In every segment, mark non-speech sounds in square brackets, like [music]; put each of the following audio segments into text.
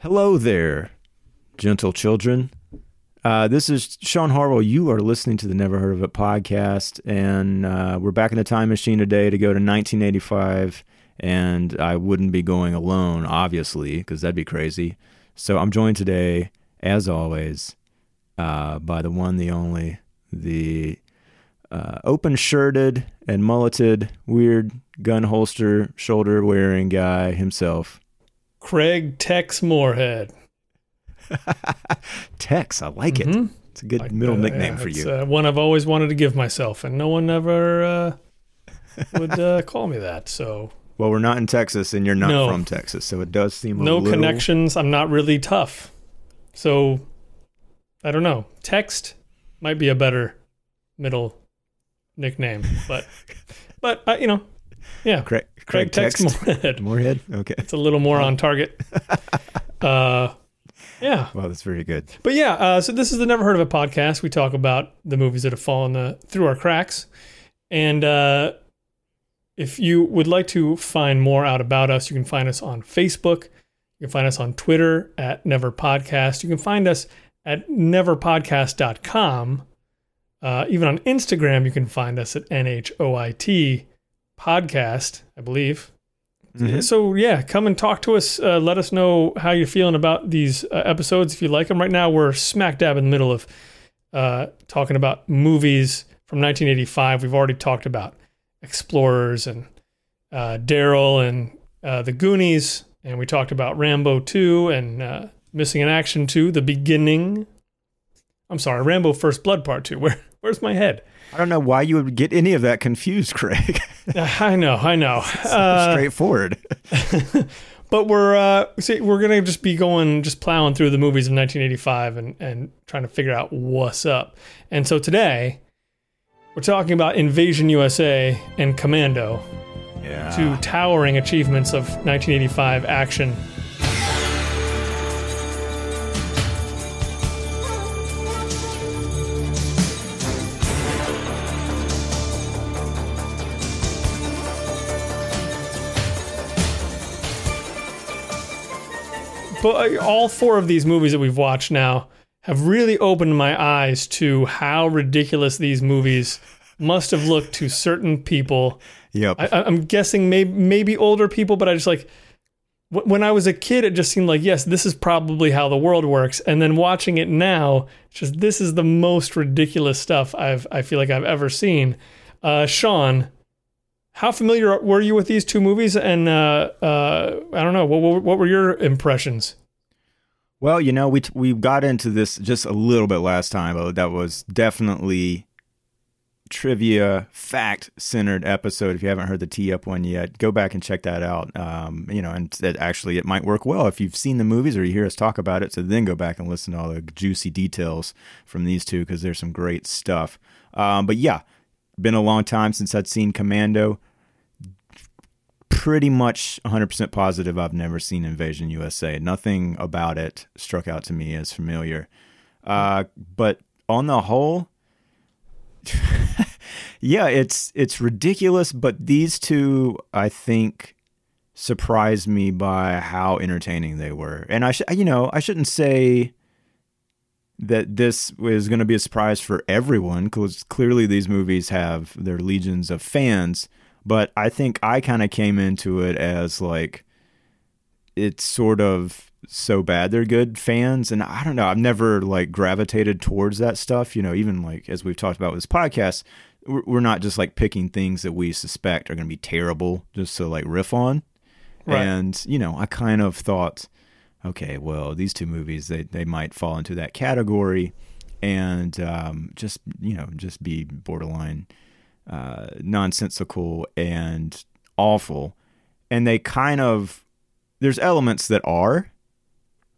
Hello there, gentle children. Uh, this is Sean Harwell. You are listening to the Never Heard of It podcast, and uh, we're back in the time machine today to go to 1985. And I wouldn't be going alone, obviously, because that'd be crazy. So I'm joined today, as always, uh, by the one, the only, the uh, open shirted and mulleted, weird gun holster, shoulder wearing guy himself. Craig Tex Moorhead. [laughs] Tex, I like it. Mhm. It's a good Like, middle uh, nickname yeah, for it's, you. Uh, one I've always wanted to give myself, and no one ever uh, would uh, [laughs] call me that. So well, we're not in Texas, and you're not No. from Texas, so it does seem a no little... connections. I'm not really tough. So I don't know. Text might be a better middle nickname, but [laughs] but uh, you know, yeah. Craig, Craig Craig Tex Text Moorhead. Moorhead. Okay. It's a little more on target. [laughs] Uh, yeah. Well, that's very good. But yeah, uh, so this is the Never Heard of It podcast. We talk about the movies that have fallen uh, through our cracks. And uh, if you would like to find more out about us, you can find us on Facebook. You can find us on Twitter at Never Podcast. You can find us at neverpodcast.com. Uh, even on Instagram, you can find us at NHOIT podcast, I believe. Mhm. So yeah, come and talk to us. Uh, let us know how you're feeling about these uh, episodes if you like them. Right now, we're smack dab in the middle of uh, talking about movies from 1985. We've already talked about Explorers and uh, Daryl and uh, the Goonies, and we talked about Rambo 2 and uh, Missing in Action 2, the beginning. I'm sorry, Rambo First Blood Part 2. [laughs] Where where's my head? I don't know why you would get any of that confused, [laughs] Craig. Uh, I know, I know. [laughs] Uh, Straightforward. [laughs] But we're uh, see, we're gonna just be going, just plowing through the movies of 1985 and and trying to figure out what's up. And so today, we're talking about Invasion USA and Commando, Yeah. two towering achievements of 1985 action. But uh, all four of these movies that we've watched now have really opened my eyes to how ridiculous these movies must have looked to certain people. Yep. I, I'm guessing maybe maybe older people, but I just like wh- when I was a kid, it just seemed like yes, this is probably how the world works. And then watching it now, it's just this is the most ridiculous stuff I've I feel like I've ever seen. Uh, Sean, how familiar were you with these two movies? And uh, uh, I don't know what, what were your impressions? Well, you know, we t- we got into this just a little bit last time, but that was definitely trivia fact centered episode. If you haven't heard the tee up one yet, go back and check that out. Um, you know, and it actually it might work well if you've seen the movies or you hear us talk about it. So then go back and listen to all the juicy details from these two because there's some great stuff. Um, but yeah, been a long time since I'd seen Commando. Pretty much 100% positive I've never seen Invasion USA. Nothing about it struck out to me as familiar. Uh, but on the whole, [laughs] yeah, it's it's ridiculous. But these two, I think, surprised me by how entertaining they were. And I, sh- you know, I shouldn't say that this is going to be a surprise for everyone because clearly these movies have their legions of fans. But I think I kind of came into it as like it's sort of so bad they're good fans and i don't know i've never like gravitated towards that stuff you know even like as we've talked about with this podcast we're not just like picking things that we suspect are going to be terrible just to like riff on Right. and you know i kind of thought okay well these two movies they, they might fall into that category and um, just you know just be borderline uh, nonsensical and awful. And they kind of there's elements that are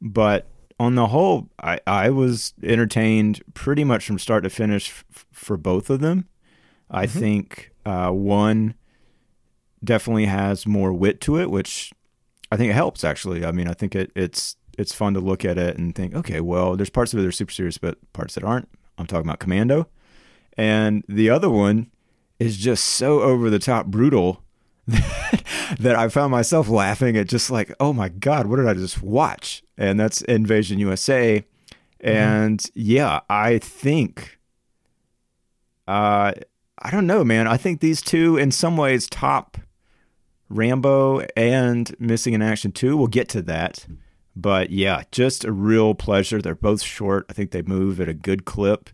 but on the whole i, I was entertained pretty much from start to finish f- for both of them. I think uh, one definitely has more wit to it which i think it helps actually i mean i think it, it's it's fun to look at it and think okay well there's parts of it that are super serious but parts that aren't i'm talking about commando and the other one is just so over the top brutal [laughs] that I found myself laughing at just like, oh my god, what did I just watch? And that's Invasion USA. And mm-hmm. yeah, I think, uh, I don't know, man. I think these two, in some ways, top Rambo and Missing in Action 2. We'll get to that. But yeah, just a real pleasure. They're both short. I think they move at a good clip.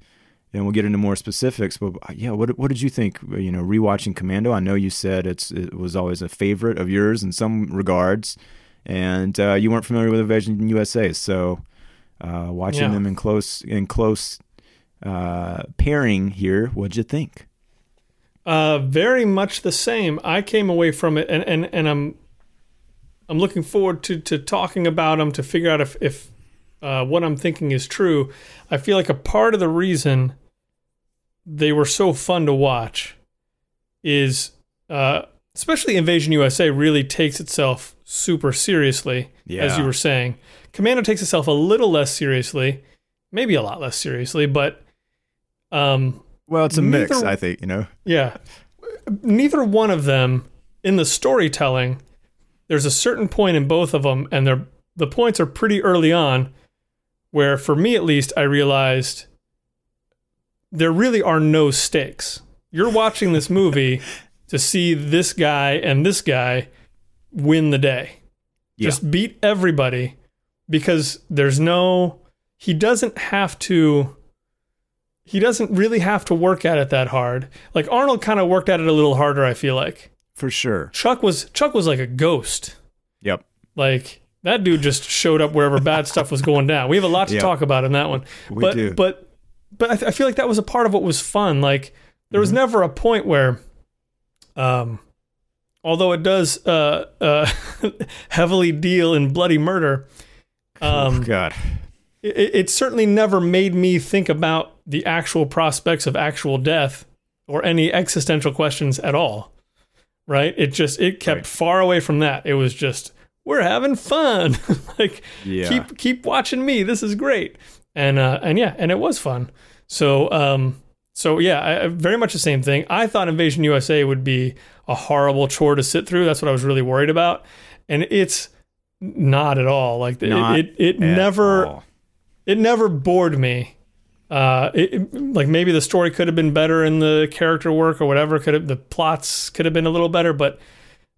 And we'll get into more specifics. But uh, yeah, what what did you think? You know, rewatching Commando. I know you said it's it was always a favorite of yours in some regards, and uh, you weren't familiar with Invasion USA. So uh, watching yeah. them in close in close uh, pairing here, what'd you think? Uh, very much the same. I came away from it, and, and, and I'm I'm looking forward to to talking about them to figure out if if uh, what I'm thinking is true. I feel like a part of the reason they were so fun to watch is uh, especially Invasion USA really takes itself super seriously, yeah. as you were saying. Commando takes itself a little less seriously, maybe a lot less seriously, but um, well, it's a neither, mix, I think, you know. Yeah. Neither one of them in the storytelling, there's a certain point in both of them and they're the points are pretty early on where for me at least I realized there really are no stakes. You're watching this movie [laughs] to see this guy and this guy win the day. Yeah. Just beat everybody because there's no he doesn't have to he doesn't really have to work at it that hard. Like Arnold kind of worked at it a little harder, I feel like. For sure. Chuck was Chuck was like a ghost. Yep. Like that dude just showed up wherever bad stuff was going down. We have a lot to yep. talk about in that one. We but, do. But but I, th- I, feel like that was a part of what was fun. Like there was mm-hmm. never a point where, um, although it does uh, uh, [laughs] heavily deal in bloody murder. Um, oh, God. It, it certainly never made me think about the actual prospects of actual death or any existential questions at all. Right? It just it kept right. far away from that. It was just we're having fun. [laughs] like yeah. keep keep watching me. This is great. And uh and yeah, and it was fun. So um so yeah, I, very much the same thing. I thought Invasion USA would be a horrible chore to sit through. That's what I was really worried about. And it's not at all. Like not it it, it never all. It never bored me uh, it, like maybe the story could have been better in the character work or whatever. Could have the plots could have been a little better, but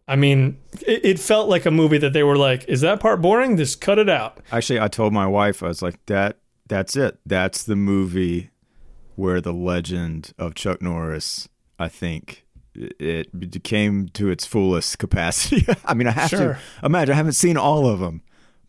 I mean, it, it, felt like a movie that they were like, "Is that part boring? Just cut it out." Actually, I told my wife, I was like, "That that's it. That's the movie where the legend of Chuck Norris, I think." It came to its fullest capacity. [laughs] I mean, I have sure. to imagine. I haven't seen all of them,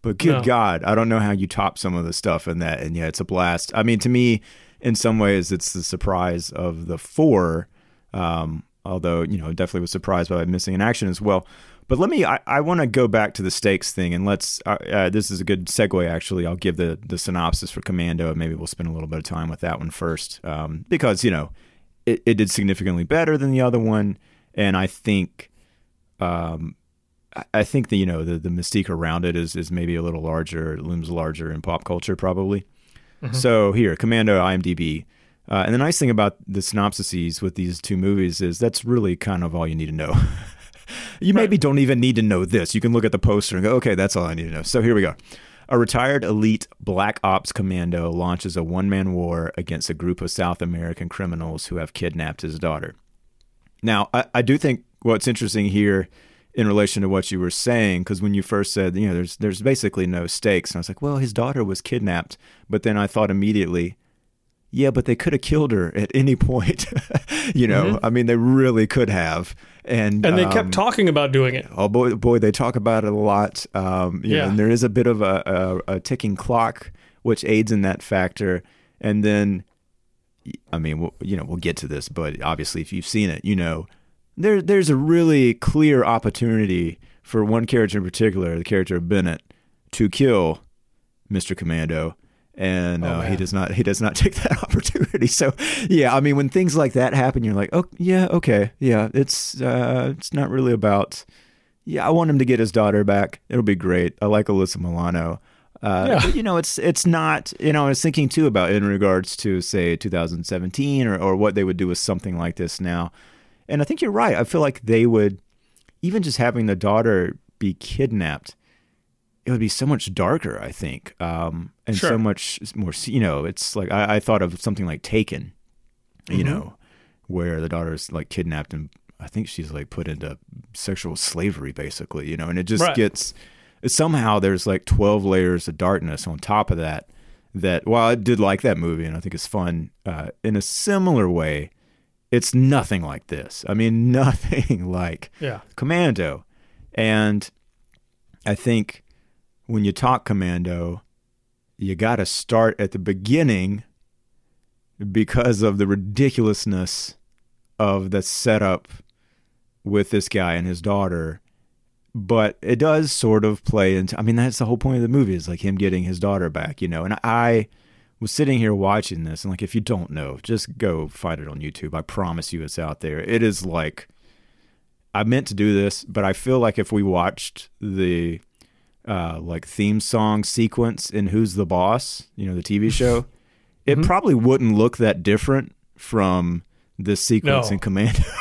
but good no. God, I don't know how you top some of the stuff in that. And yeah, it's a blast. I mean, to me, in some ways, it's the surprise of the four. Um, although, you know, definitely was surprised by missing an action as well. But let me, I, I want to go back to the stakes thing and let's, uh, uh, this is a good segue actually. I'll give the, the synopsis for Commando and maybe we'll spend a little bit of time with that one first. Um, because, you know, it, it did significantly better than the other one. And I think, um, I think the you know the the mystique around it is is maybe a little larger, looms larger in pop culture probably. Mm-hmm. So here, Commando, IMDb. Uh, and the nice thing about the synopsises with these two movies is that's really kind of all you need to know. [laughs] you right. maybe don't even need to know this. You can look at the poster and go, okay, that's all I need to know. So here we go. A retired elite black ops commando launches a one man war against a group of South American criminals who have kidnapped his daughter. Now, I, I do think what's interesting here in relation to what you were saying because when you first said you know there's there's basically no stakes and I was like well his daughter was kidnapped but then I thought immediately yeah but they could have killed her at any point [laughs] you know? Mm-hmm. I mean they really could have and and they um, kept talking about doing it. oh boy boy they talk about it a lot um, yeah know, and there is a bit of a, a, a ticking clock which aids in that factor and then I mean, we'll, you know, we'll get to this, but obviously, if you've seen it, you know there there's a really clear opportunity for one character in particular, the character of Bennett, to kill Mr. Commando. And oh, uh, he does not. He does not [laughs] take that [laughs] opportunity. So, yeah, I mean, when things like that happen, you're like, oh, yeah, okay, yeah. It's uh, it's not really about. Yeah, I want him to get his daughter back. It'll be great. I like Alyssa Milano. Uh, Yeah. but, you know, it's it's not. You know, I was thinking too about in regards to say 2017 or or what they would do with something like this now. And I think you're right. I feel like they would even just having the daughter be kidnapped. It would be so much darker, I think, um, and Sure. so much more. You know, it's like I, I thought of something like Taken, you Mhm. know, where the daughter is like kidnapped and I think she's like put into sexual slavery, basically, you know, and it just Right. gets somehow there's like 12 layers of darkness on top of that. That while I did like that movie and I think it's fun, uh, in a similar way, it's nothing like this. I mean, [laughs] nothing like Yeah. Commando. And I think when you talk Commando, you got to start at the beginning because of the ridiculousness of the setup with this guy and his daughter. But it does sort of play into, I mean, that's the whole point of the movie is like him getting his daughter back, you know. And I was sitting here watching this, and like, if you don't know, just go find it on YouTube. I promise you it's out there. It is like, I meant to do this, but I feel like if we watched the uh, like theme song sequence in Who's the Boss, you know, the TV [laughs] show, it Mhm. probably wouldn't look that different from this sequence No. in Commando. [laughs]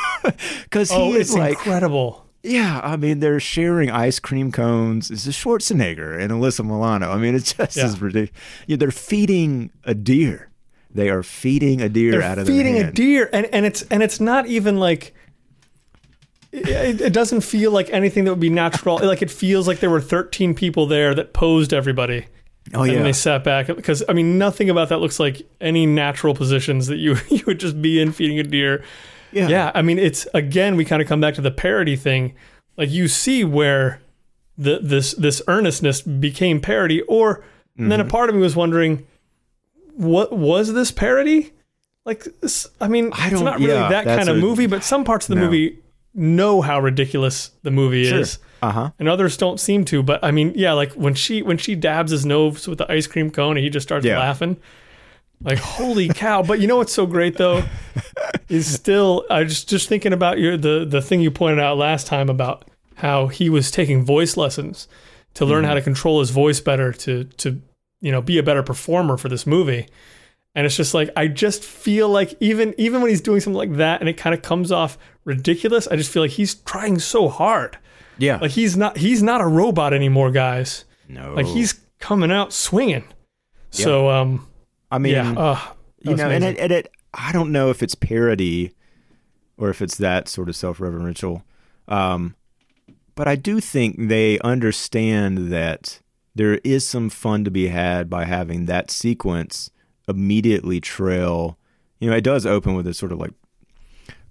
Because Oh, he is it's like, incredible. Yeah, I mean, they're sharing ice cream cones. It's a Schwarzenegger and Alyssa Milano. I mean, it's just Yeah. as ridiculous. Yeah, they're feeding a deer. They are feeding a deer They're out of feeding a deer, and and it's and it's not even like. It, it doesn't feel like anything that would be natural. Like it feels like there were 13 people there that posed everybody. Oh and yeah, then they sat back because I mean nothing about that looks like any natural positions that you [laughs] you would just be in feeding a deer. Yeah, Yeah, I mean it's again we kind of come back to the parody thing. Like you see where the this this earnestness became parody, or and then a part of me was wondering, what was this parody? Like this, I mean, I it's not really yeah, that kind of a- movie, but some parts of the No. movie know how ridiculous the movie Sure. is Uh huh. and others don't seem to. But I mean, yeah, like when she when she dabs his nose with the ice cream cone and he just starts Yeah. laughing, like holy cow! But you know what's so great though is still I just just thinking about your the the thing you pointed out last time about how he was taking voice lessons to learn Mm-hmm. how to control his voice better to to you know be a better performer for this movie. And it's just like I just feel like even even when he's doing something like that and it kind of comes off ridiculous, I just feel like he's trying so hard. Yeah. Like he's not he's not a robot anymore, guys. no. Like he's coming out swinging. So um I mean, yeah, you know, and it, and it, I don't know if it's parody or if it's that sort of self reverential. Um, but I do think they understand that there is some fun to be had by having that sequence immediately trail. You know, it does open with a sort of like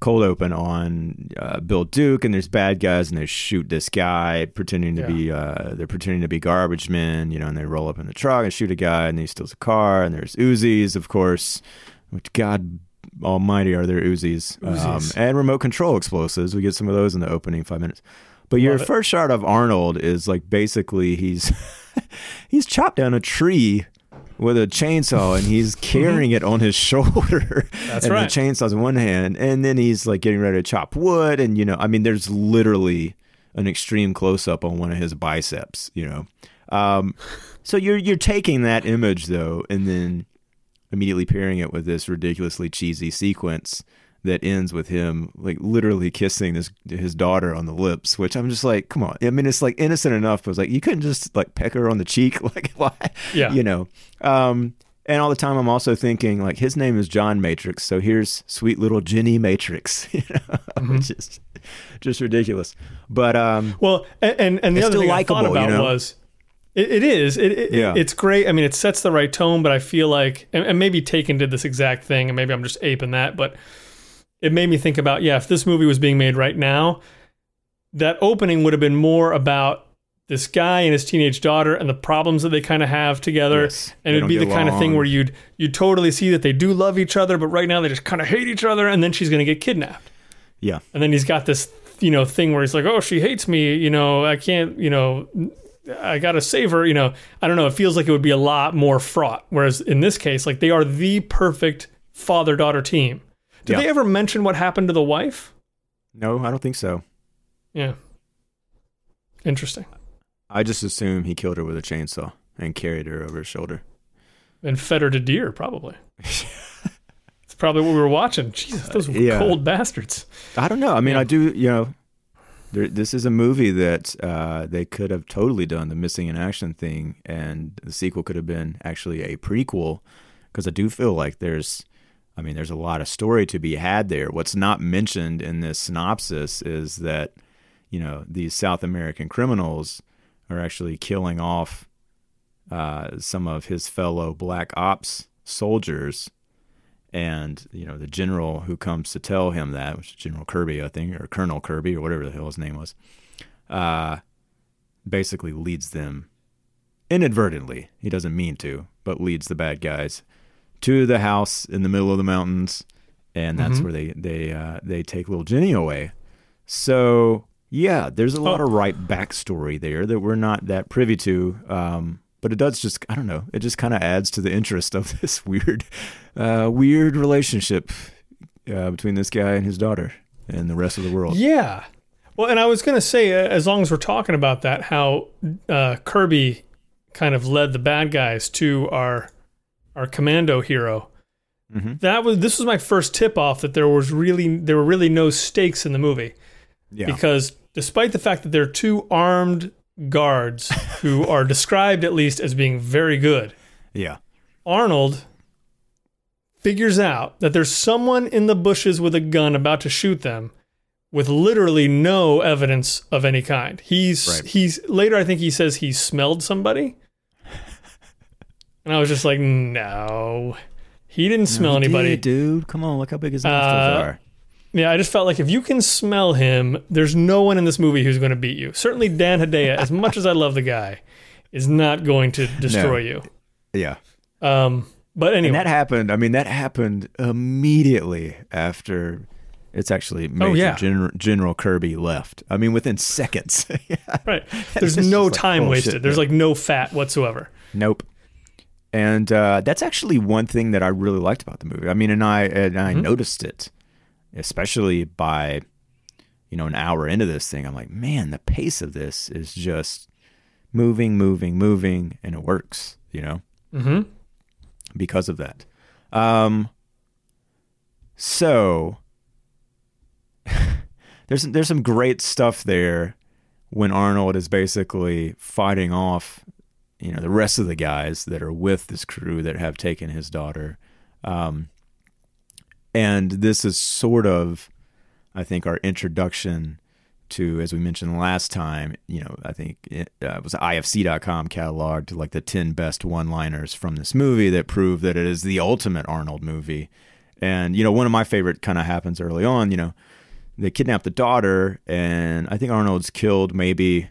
cold open on uh, Bill Duke, and there's bad guys, and they shoot this guy pretending to Yeah. be uh, they're pretending to be garbage men, you know, and they roll up in the truck and shoot a guy, and he steals a car, and there's Uzis, of course, which God Almighty are there Uzis, Um, and remote control explosives. We get some of those in the opening five minutes. But your it. first shot of Arnold is like basically he's [laughs] he's chopped down a tree with a chainsaw and he's carrying it on his [laughs] shoulder. That's and right. the chainsaw's in one hand, and then he's like getting ready to chop wood, and you know, I mean, there's literally an extreme close up on one of his biceps. You know, um, so you're you're taking that image though, and then immediately pairing it with this ridiculously cheesy sequence that ends with him like literally kissing his his daughter on the lips, which I'm just like, come on. I mean, it's like innocent enough, but it's like you couldn't just like peck her on the cheek, [laughs] like why? Yeah. you know. Um, and all the time, I'm also thinking like his name is John Matrix, so here's sweet little Jenny Matrix, [laughs] you know, Mm-hmm. which is just ridiculous. But um, Well, and and, and the other thing I thought likable, you about know? was it, it is it, it Yeah. it's great. I mean, it sets the right tone, but I feel like and, and maybe Taken did this exact thing, and maybe I'm just aping that, but it made me think about yeah, if this movie was being made right now, that opening would have been more about this guy and his teenage daughter and the problems that they kind of have together. Yes, and it'd be the get kind of thing where you'd you totally see that they do love each other but right now they just kind of hate each other and then she's going to get kidnapped. Yeah, and then he's got this you know thing where he's like oh she hates me you know i can't you know i gotta save her you know. I don't know it feels like it would be a lot more fraught whereas in this case like they are the perfect father-daughter team did Yeah. they ever mention what happened to the wife no, I don't think so. yeah interesting I just assume he killed her with a chainsaw. and carried her over his shoulder. And fed her to deer, probably. [laughs] It's probably what we were watching. Jesus, those yeah. cold bastards. I don't know. I mean, Yeah. I do. You know, there, this is a movie that uh, they could have totally done the missing in action thing, and the sequel could have been actually a prequel. Because I do feel like there's, I mean, there's a lot of story to be had there. What's not mentioned in this synopsis is that, you know, these South American criminals are actually killing off uh, some of his fellow black ops soldiers and you know the general who comes to tell him that, which is General Kirby, I think, or Colonel Kirby, or whatever the hell his name was, uh, basically leads them inadvertently. He doesn't mean to, but leads the bad guys to the house in the middle of the mountains, and that's Mhm. where they they uh, they take little Jenny away. So yeah, there's a lot Oh. of right backstory there that we're not that privy to. Um, but it does just I don't know. It just kind of adds to the interest of [laughs] this weird, uh, weird relationship uh, between this guy and his daughter and the rest of the world. Yeah. Well, and I was going to say, uh, as long as we're talking about that, how uh, Kirby kind of led the bad guys to our our commando hero. Mhm. That was this was my first tip off that there was really there were really no stakes in the movie Yeah, because despite the fact that there are two armed guards [laughs] who are described at least as being very good, yeah, Arnold figures out that there's someone in the bushes with a gun about to shoot them with literally no evidence of any kind. He's Right. he's later I think he says he smelled somebody. And I was just like, "No. He didn't smell No, he anybody." did, dude. Come on, look how big his nostrils Uh, are. Yeah, I just felt like if you can smell him, there's no one in this movie who's going to beat you. Certainly Dan Hedaya, as [laughs] much as I love the guy, is not going to destroy you. Yeah. Um, but anyway, And that happened. I mean, that happened immediately after. It's actually Major Oh, yeah. General, General Kirby left. I mean, within seconds. [laughs] Yeah. Right. [laughs] There's no just like, time oh, wasted. There's like no fat whatsoever. Nope. And uh, that's actually one thing that I really liked about the movie. I mean, and I and I Mhm. noticed it, especially by, you know, an hour into this thing. I'm like, man, the pace of this is just moving, moving, moving, and it works. You know, Mm-hmm. because of that. Um. So [laughs] there's there's some great stuff there when Arnold is basically fighting off, you know, the rest of the guys that are with this crew that have taken his daughter. Um, and this is sort of, I think, our introduction to, as we mentioned last time, you know, I think it uh, was IFC.com cataloged like the 10 best one liners from this movie that prove that it is the ultimate Arnold movie. And, you know, one of my favorite kind of happens early on, you know, they kidnap the daughter, and I think Arnold's killed maybe,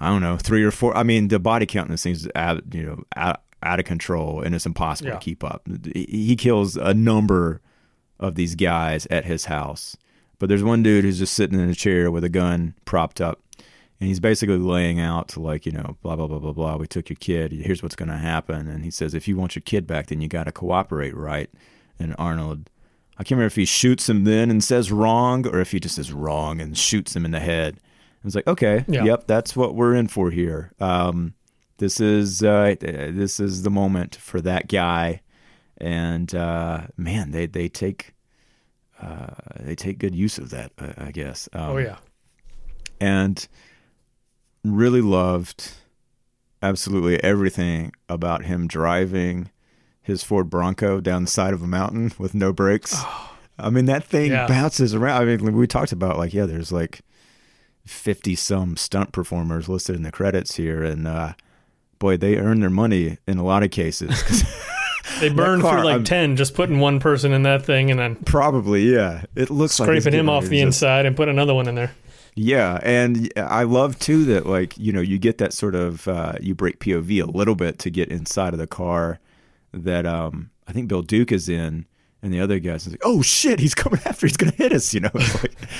I don't know, three or four. I mean, the body count in this thing is, out, you know, out, out of control, and it's impossible Yeah. to keep up. He he kills a number of these guys at his house. But there's one dude who's just sitting in a chair with a gun propped up. And he's basically laying out to like, you know, blah, blah, blah, blah, blah. We took your kid. Here's what's going to happen. And he says, if you want your kid back, then you got to cooperate, right? And Arnold, I can't remember if he shoots him then and says wrong or if he just says wrong and shoots him in the head. I was like, okay, Yeah. yep, that's what we're in for here. Um, this is uh, this is the moment for that guy. And uh, man, they they take uh, they take good use of that, I, I guess. Um, oh yeah. and really loved absolutely everything about him driving his Ford Bronco down the side of a mountain [laughs] with no brakes. I mean, that thing Yeah. bounces around. I mean, we talked about like, yeah, there's like 50 some stunt performers listed in the credits here. And, uh, boy, they earn their money in a lot of cases. [laughs] They burned car, through like I'm- ten just putting one person in that thing and then Probably, yeah. It looks like he's scraping him off the inside and put another one in there. Yeah, and I love too that like you know you get that sort of uh, you break POV a little bit to get inside of the car that um I think Bill Duke is in, and the other guys is like, oh shit, he's coming [laughs] after, he's gonna hit us, you know,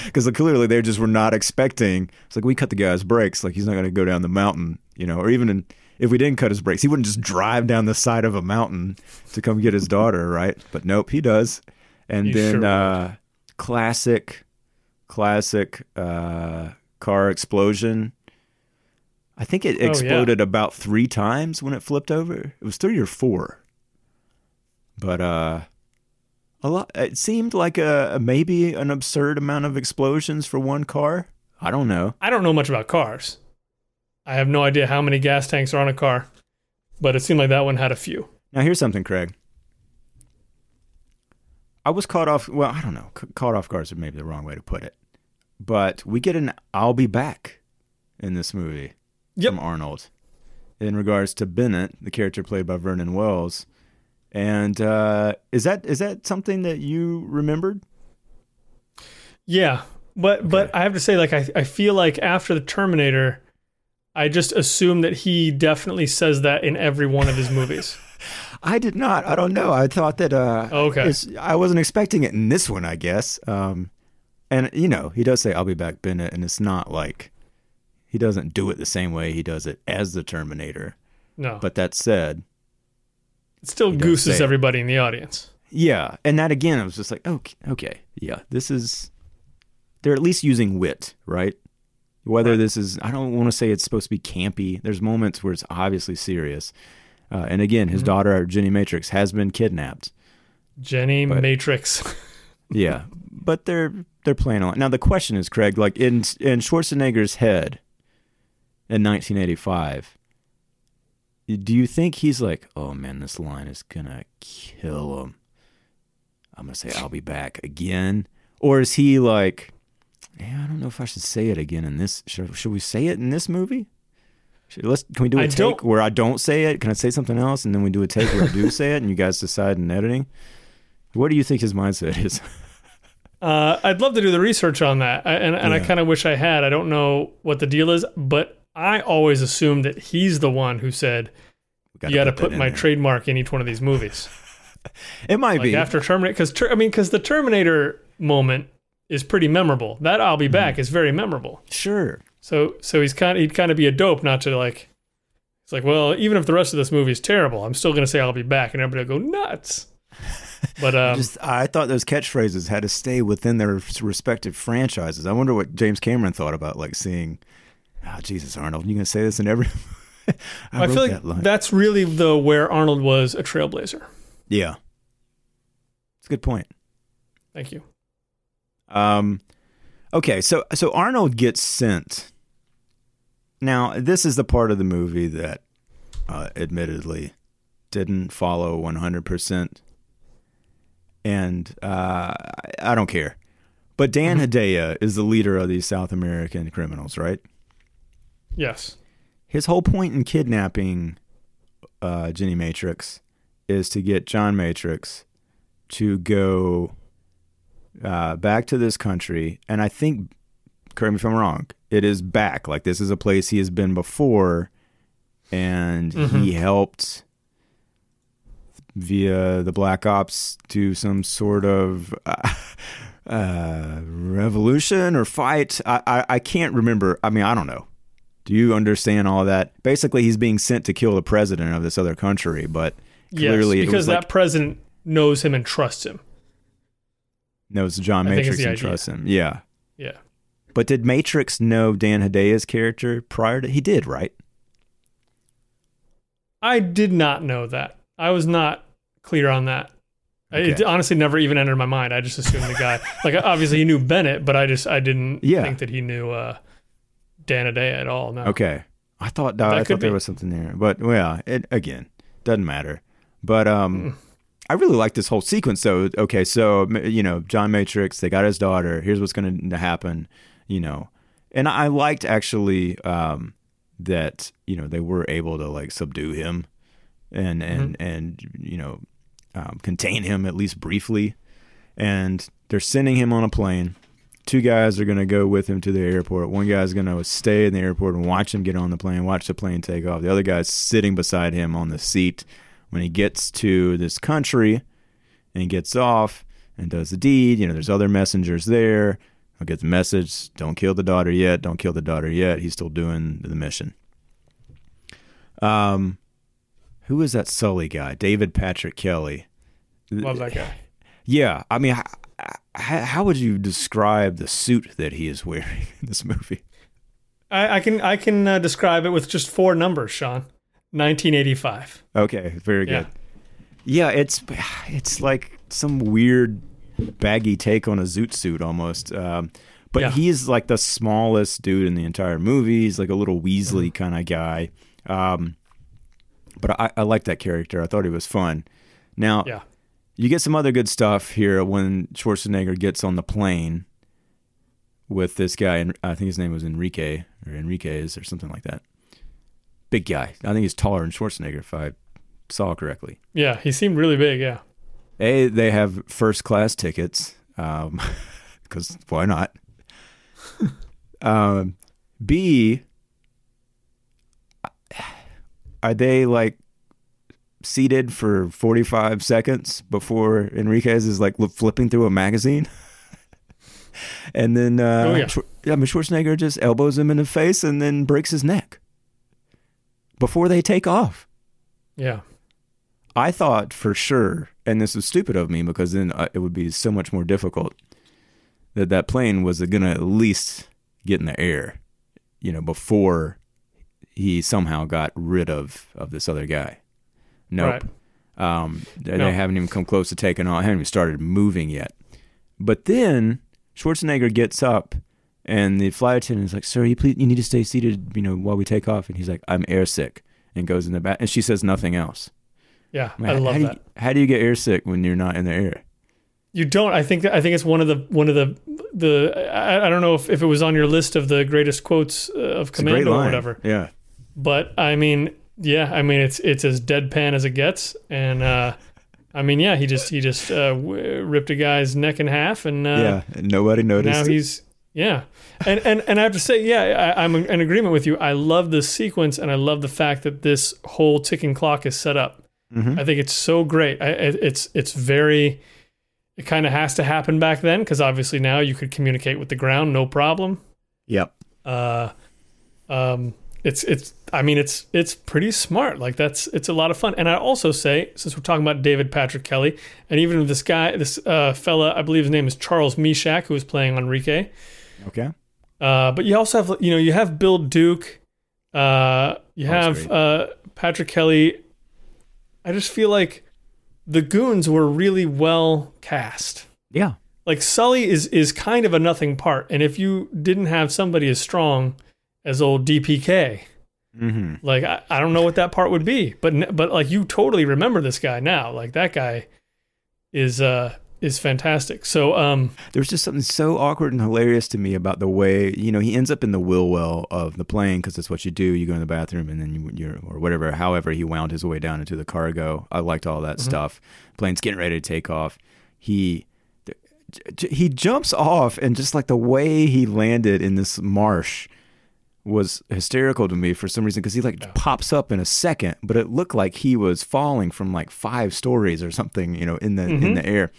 because [laughs] like clearly they just were not expecting. It's like we cut the guy's brakes, like he's not gonna go down the mountain, you know, or even in, if we didn't cut his brakes, he wouldn't just drive down the side of a mountain to come get his daughter, right? But nope, he does, and He then sure uh, classic classic uh, car explosion. I think it Oh, yeah. exploded about three times when it flipped over. It was three or four. But uh a lot it seemed like a maybe an absurd amount of explosions for one car. I don't know. I don't know much about cars. I have no idea how many gas tanks are on a car, but it seemed like that one had a few. Now here's something, Craig. I was caught off. Well, I don't know. C- caught off guard is maybe the wrong way to put it. But we get an "I'll be back" in this movie Yep. from Arnold, in regards to Bennett, the character played by Vernon Wells. And uh, is that is that something that you remembered? Yeah, but but I have to say, like I I feel like after the Terminator, I just assume that he definitely says that in every one of his movies. [laughs] I did not. I don't know. I thought that. Uh, Okay. I wasn't expecting it in this one. I guess. Um, and you know, he does say, "I'll be back, Bennett," and it's not like he doesn't do it the same way he does it as the Terminator. No, But that said, it still does gooses everybody in the audience. yeah, and that again, I was just like, okay, okay, yeah, this is. They're at least using wit, right? Whether Right. this is, I don't want to say it's supposed to be campy. There's moments where it's obviously serious. Uh, and again, his Mhm. daughter, Jenny Matrix, has been kidnapped. Jenny But- Matrix. [laughs] Yeah, but they're they're playing on. Now the question is, Craig, like in in Schwarzenegger's head in 1985, do you think he's like, oh man, this line is gonna kill him? I'm gonna say I'll be back again, or is he like, yeah, I don't know if I should say it again in this. Should, should we say it in this movie? Should, let's can we do a I take don't- where I don't say it? Can I say something else, and then we do a take where I do [laughs] say it, and you guys decide in editing? What do you think his mindset is? [laughs] Uh, I'd love to do the research on that, I, and and I kind of wish I had. I don't know what the deal is, but I always assumed that he's the one who said We you got to that put my there. trademark in each one of these movies. [laughs] It might like be. after Terminator, because I mean, because the Terminator moment is pretty memorable. That "I'll be Mm-hmm. back" is very memorable. sure. So so he's kind of he'd kind of be a dope not to like. It's like, well, even if the rest of this movie is terrible, I'm still gonna say I'll be back, and everybody will go nuts. [laughs] But um, Just I thought those catchphrases had to stay within their respective franchises. I wonder what James Cameron thought about like seeing. Oh, Jesus, Arnold, you're gonna say this in every? [laughs] I, I, feel like that that's really the where Arnold was a trailblazer. yeah, it's a good point. Thank you. Um, okay, so so Arnold gets sent. Now, this is the part of the movie that, uh, admittedly, didn't follow one hundred percent, and uh, I, I don't care. But Dan Hedaya is the leader of these South American criminals, right? Yes. His whole point in kidnapping uh, Jenny Matrix is to get John Matrix to go uh, back to this country. And I think, correct me if I'm wrong, it is back. Like this is a place he has been before, and he helped via the Black Ops do some sort of. Uh, [laughs] uh, revolution or fight? I, I I can't remember. I mean, I don't know. Do you understand all that? Basically, he's being sent to kill the president of this other country, but clearly yes, it because was that like president knows him and trusts him. knows John I Matrix and idea. trusts him. Yeah, Yeah. but did Matrix know Dan Hedaya's character prior to? He did, right? I did not know that. I was not clear on that. I- It honestly never even entered my mind. I just assumed the guy, like obviously he knew Bennett, but I just I didn't Yeah. think that he knew uh, Dan Hedaya at all. No. Okay, I thought I thought there be. was something there, but well, it again doesn't matter. But Mm. um, I really like this whole sequence. though. okay, so you know, John Matrix, they got his daughter. Here's what's going to happen. You know, and I liked actually um that you know they were able to like subdue him and and and you know um, contain him at least briefly. And they're sending him on a plane. Two guys are going to go with him to the airport. One guy's going to stay in the airport and watch him get on the plane, watch the plane take off. The other guy's sitting beside him on the seat. When he gets to this country and gets off and does the deed, you know, there's other messengers there. He'll get the message don't kill the daughter yet, don't kill the daughter yet. He's still doing the mission. Um, who is that Sully guy? David Patrick Kelly. Love that guy. Yeah, I mean, how, how would you describe the suit that he is wearing [laughs] in this movie? I, I can I can uh, describe it with just four numbers, Sean. 1985. Okay, very good. Yeah, it's it's like some weird baggy take on a zoot suit almost. Um, but Yeah. he's like the smallest dude in the entire movie. He's like a little Weasley Mm-hmm. kind of guy. Um, but I, I like that character. I thought he was fun. Now, Yeah. You get some other good stuff here when Schwarzenegger gets on the plane with this guy, and I think his name was Enrique or Enriquez or something like that. Big guy. I think he's taller than Schwarzenegger if I saw correctly. Yeah, he seemed really big. Yeah. A, they have first class tickets, um, [laughs] because why not? [laughs] um, B, are they like seated for 45 seconds before Enriquez is like flipping through a magazine? [laughs] and then, uh, Oh, yeah. Schwar- I mean, Schwarzenegger just elbows him in the face and then breaks his neck before they take off. Yeah. I thought for sure, and this was stupid of me because then uh, it would be so much more difficult that that plane was going to at least get in the air, you know, before he somehow got rid of of this other guy. Nope. Right. Um, they, No. they haven't even come close to taking off. Haven't even started moving yet. But then Schwarzenegger gets up, and the flight attendant is like, "Sir, you please, you need to stay seated, you know, while we take off." And he's like, "I'm airsick," and goes in the back, and she says nothing else. Yeah. Man, I love how do that. You, how do you get airsick when you're not in the air? You don't. I think. I think it's one of the one of the the. I, I don't know if, if it was on your list of the greatest quotes uh, of It's Commando or whatever. Yeah. But I mean, yeah. I mean, it's it's as deadpan as it gets, and uh, I mean, yeah. He just he just uh, w- ripped a guy's neck in half, and uh, yeah. Nobody noticed. now he's yeah. And and and I have to say, yeah, I, I'm in agreement with you. I love this sequence, and I love the fact that this whole ticking clock is set up. Mhm. I think it's so great. I, it's it's very. It kind of has to happen back then because obviously now you could communicate with the ground no problem. Yep. Uh, um, it's it's. I mean, it's it's pretty smart. Like that's it's a lot of fun. And I also say, since we're talking about David Patrick Kelly, and even this guy, this uh, fella, I believe his name is Charles Meshack, who is playing Enrique. Okay. Uh, but you also have, you know, you have Bill Duke, uh, you have uh, Patrick Kelly. I just feel like the goons were really well cast. Yeah. Like Sully is is kind of a nothing part, and if you didn't have somebody as strong as old DPK, Mm-hmm. like I, I don't know what that part would be, but but like you totally remember this guy now. Like that guy is uh is fantastic. So um There's just something so awkward and hilarious to me about the way you know he ends up in the wheel well of the plane because that's what you do. You go in the bathroom and then you, you're or whatever. However, he wound his way down into the cargo. I liked all that stuff. Plane's getting ready to take off. He he jumps off and just like the way he landed in this marsh was hysterical to me for some reason because he like pops up in a second, but it looked like he was falling from like five stories or something, you know, in the in the air.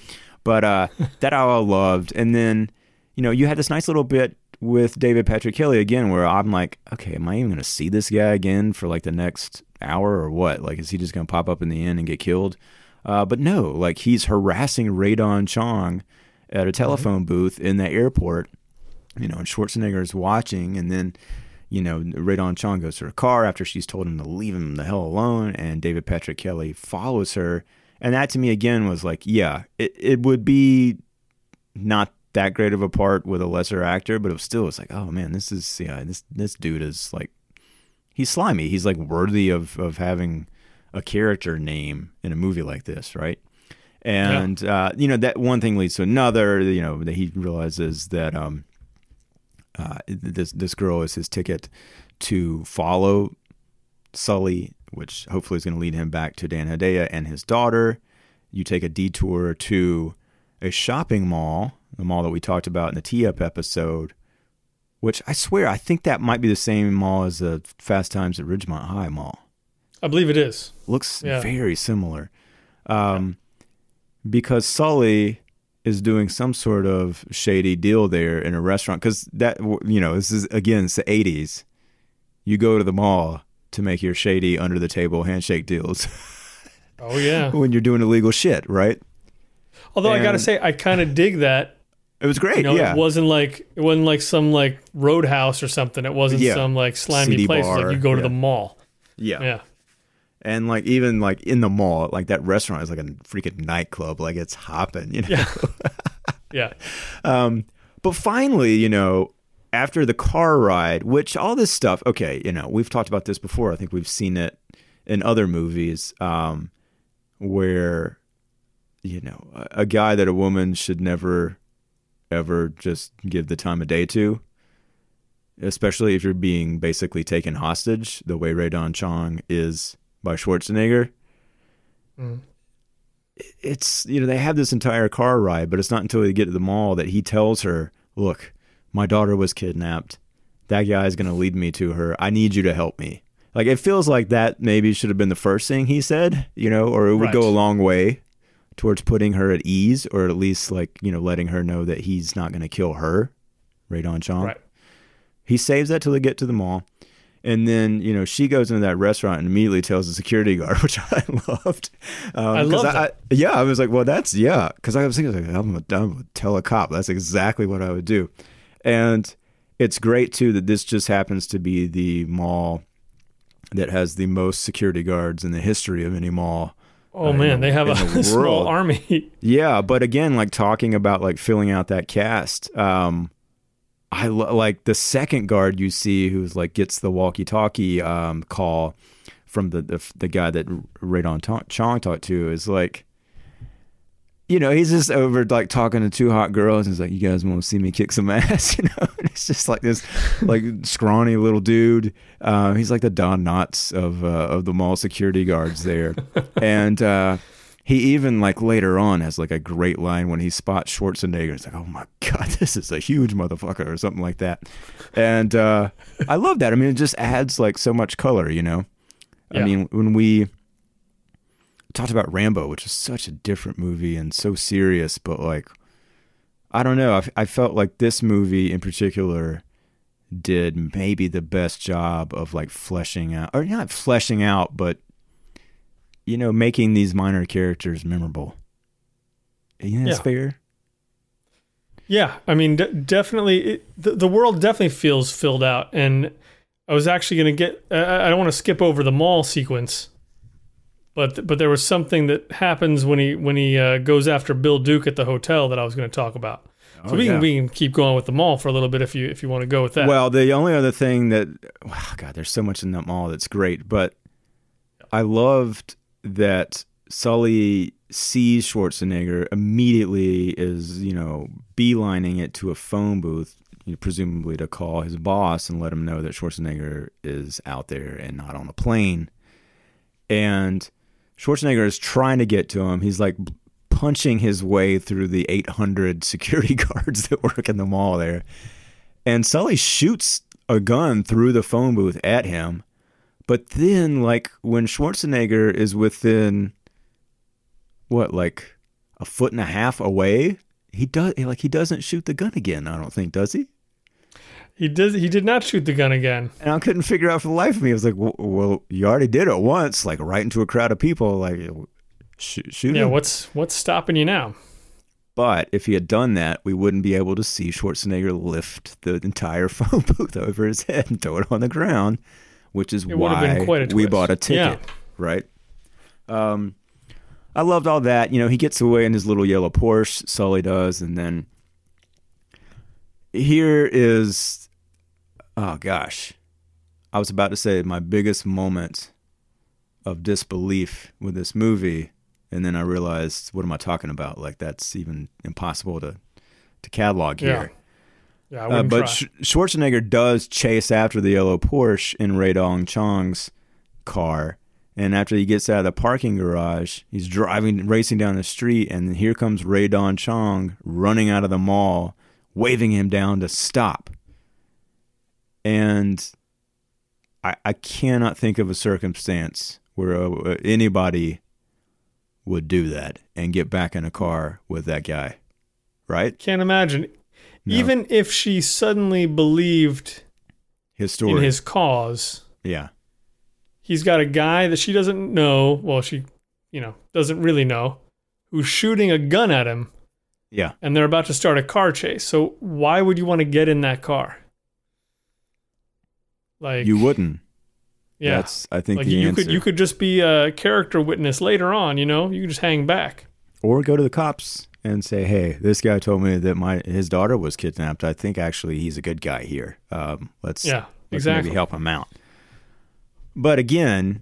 But uh, [laughs] that I all loved, and then you know you had this nice little bit with David Patrick Kelly again, where I'm like, okay, am I even going to see this guy again for like the next hour or what? Like, is he just going to pop up in the end and get killed? Uh, but no, like he's harassing Rae Dawn Chong at a telephone booth in the airport you know, and Schwarzenegger is watching, and then, you know, Rae Dawn Chong goes to her car after she's told him to leave him the hell alone, and David Patrick Kelly follows her, and that to me again was like, yeah, it it would be not that great of a part with a lesser actor, but it was still it's like, oh man, this is yeah, this this dude is like, he's slimy, he's like worthy of of having a character name in a movie like this, right? And uh, you know that one thing leads to another. You know that he realizes that um, uh, this this girl is his ticket to follow Sully, which hopefully is going to lead him back to Dan Hedaya and his daughter. You take a detour to a shopping mall, the mall that we talked about in the Tee Up episode, which I swear I think that might be the same mall as the Fast Times at Ridgemont High Mall. I believe it is. Looks Yeah. very similar. Um, Because Sully is doing some sort of shady deal there in a restaurant. Because that, you know, this is, again, it's the 80s. You go to the mall to make your shady under the table handshake deals [laughs] Oh yeah. when you're doing illegal shit, right? Although I got to say, I kind of dig that It was great. You know, yeah. it wasn't like it wasn't like some like roadhouse or something. It wasn't Yeah. some like slimy Seedy place. Bar, Like you go to yeah. the mall. yeah. Yeah. And like even like in the mall, like that restaurant is like a freaking nightclub. Like it's hopping, you know. [laughs] Yeah. Yeah. [laughs] Um, but finally, you know, after the car ride, which all this stuff, okay, you know, we've talked about this before. I think we've seen it in other movies um, where, you know, a, a guy that a woman should never, ever just give the time of day to, especially if you're being basically taken hostage, the way Rae Dawn Chong is by Schwarzenegger Mm. it's you know they have this entire car ride, but it's not until they get to the mall that he tells her, "Look, my daughter was kidnapped. That guy is going to lead me to her. I need you to help me." Like it feels like that maybe should have been the first thing he said, you know, or it would Right. go a long way towards putting her at ease, or at least like you know letting her know that he's not going to kill her, Rae Dawn Chong. Right. He saves that till they get to the mall. And then, you know, she goes into that restaurant and immediately tells the security guard, [laughs] which I loved. Um, I 'cause love I, that. yeah, I was like, well, that's, yeah. Because I was thinking, like, I'm to tell a cop. That's exactly what I would do. And it's great, too, that this just happens to be the mall that has the most security guards in the history of any mall. Oh Uh, man, the- they have a the [laughs] small army. Yeah, but again, like talking about like filling out that cast, um, I lo- like the second guard you see who's like gets the walkie-talkie um, call from the the, the guy that Rae Dawn Ta- Chong talked to is like, you know, he's just over like talking to two hot girls and he's like, "You guys want to see me kick some [laughs] ass?" You know, and it's just like this like scrawny little dude. Uh, he's like the Don Knotts of uh, of the mall security guards there, and. Uh, he even like later on has like a great line when he spots Schwarzenegger. It's like, oh my god, [laughs] this is a huge motherfucker or something like that. And uh, I love that. I mean, it just adds like so much color, you know. I mean, when we talked about Rambo, which is such a different movie and so serious, but like, I don't know. I, I felt like this movie in particular did maybe the best job of like fleshing out, or not fleshing out, but you know, making these minor characters memorable. Think that's Yeah. fair? Yeah, I mean, d- definitely, it, the, the world definitely feels filled out. And I was actually going to get, I, I don't want to skip over the mall sequence, but but there was something that happens when he when he uh, goes after Bill Duke at the hotel that I was going to talk about. So Oh, we yeah. can we can keep going with the mall for a little bit if you if you want to go with that. Well, the only other thing that, wow, [sighs] God, there's so much in that mall that's great, but I loved that Sully sees Schwarzenegger immediately is, you know, beelining it to a phone booth, you know, presumably to call his boss and let him know that Schwarzenegger is out there and not on a plane. And Schwarzenegger is trying to get to him. He's like punching his way through the 800 security [laughs] guards that work in the mall there. And Sully shoots a gun through the phone booth at him. But then, like, when Schwarzenegger is within, what, like a foot and a half away, he does, like, he doesn't shoot the gun again, I don't think, does he? he did he did not shoot the gun again. And I couldn't figure out for the life of me. I was like, well, well you already did it once, like, right into a crowd of people. Like, sh- shoot Yeah, him. what's what's stopping you now? But if he had done that, we wouldn't be able to see Schwarzenegger lift the entire [laughs] phone booth over his head and throw it on the ground, which is It would have why been quite a we bought a ticket, Yeah. right? Um, I loved all that. You know, he gets away in his little yellow Porsche, Sully does, and then here is, oh gosh, I was about to say my biggest moment of disbelief with this movie and then I realized, what am I talking about? Like that's even impossible to to catalog here. Yeah, I Uh, but. Sch- Schwarzenegger does chase after the yellow Porsche in Rae Dawn Chong's car, and after he gets out of the parking garage, he's driving, racing down the street, and here comes Rae Dawn Chong running out of the mall, waving him down to stop. And I, I cannot think of a circumstance where uh, anybody would do that and get back in a car with that guy, right? Can't imagine. No. Even if she suddenly believed His story, in his cause, yeah. he's got a guy that she doesn't know. Well, she, you know, doesn't really know, who's shooting a gun at him. Yeah. and they're about to start a car chase. So why would you want to get in that car? Like You wouldn't. yeah, That's I think like the you answer. could you could just be a character witness later on. You know, you could just hang back. or go to the cops and say, "Hey, this guy told me that my his daughter was kidnapped. I think actually he's a good guy here. Um, let's Yeah, let's exactly. maybe help him out." But again,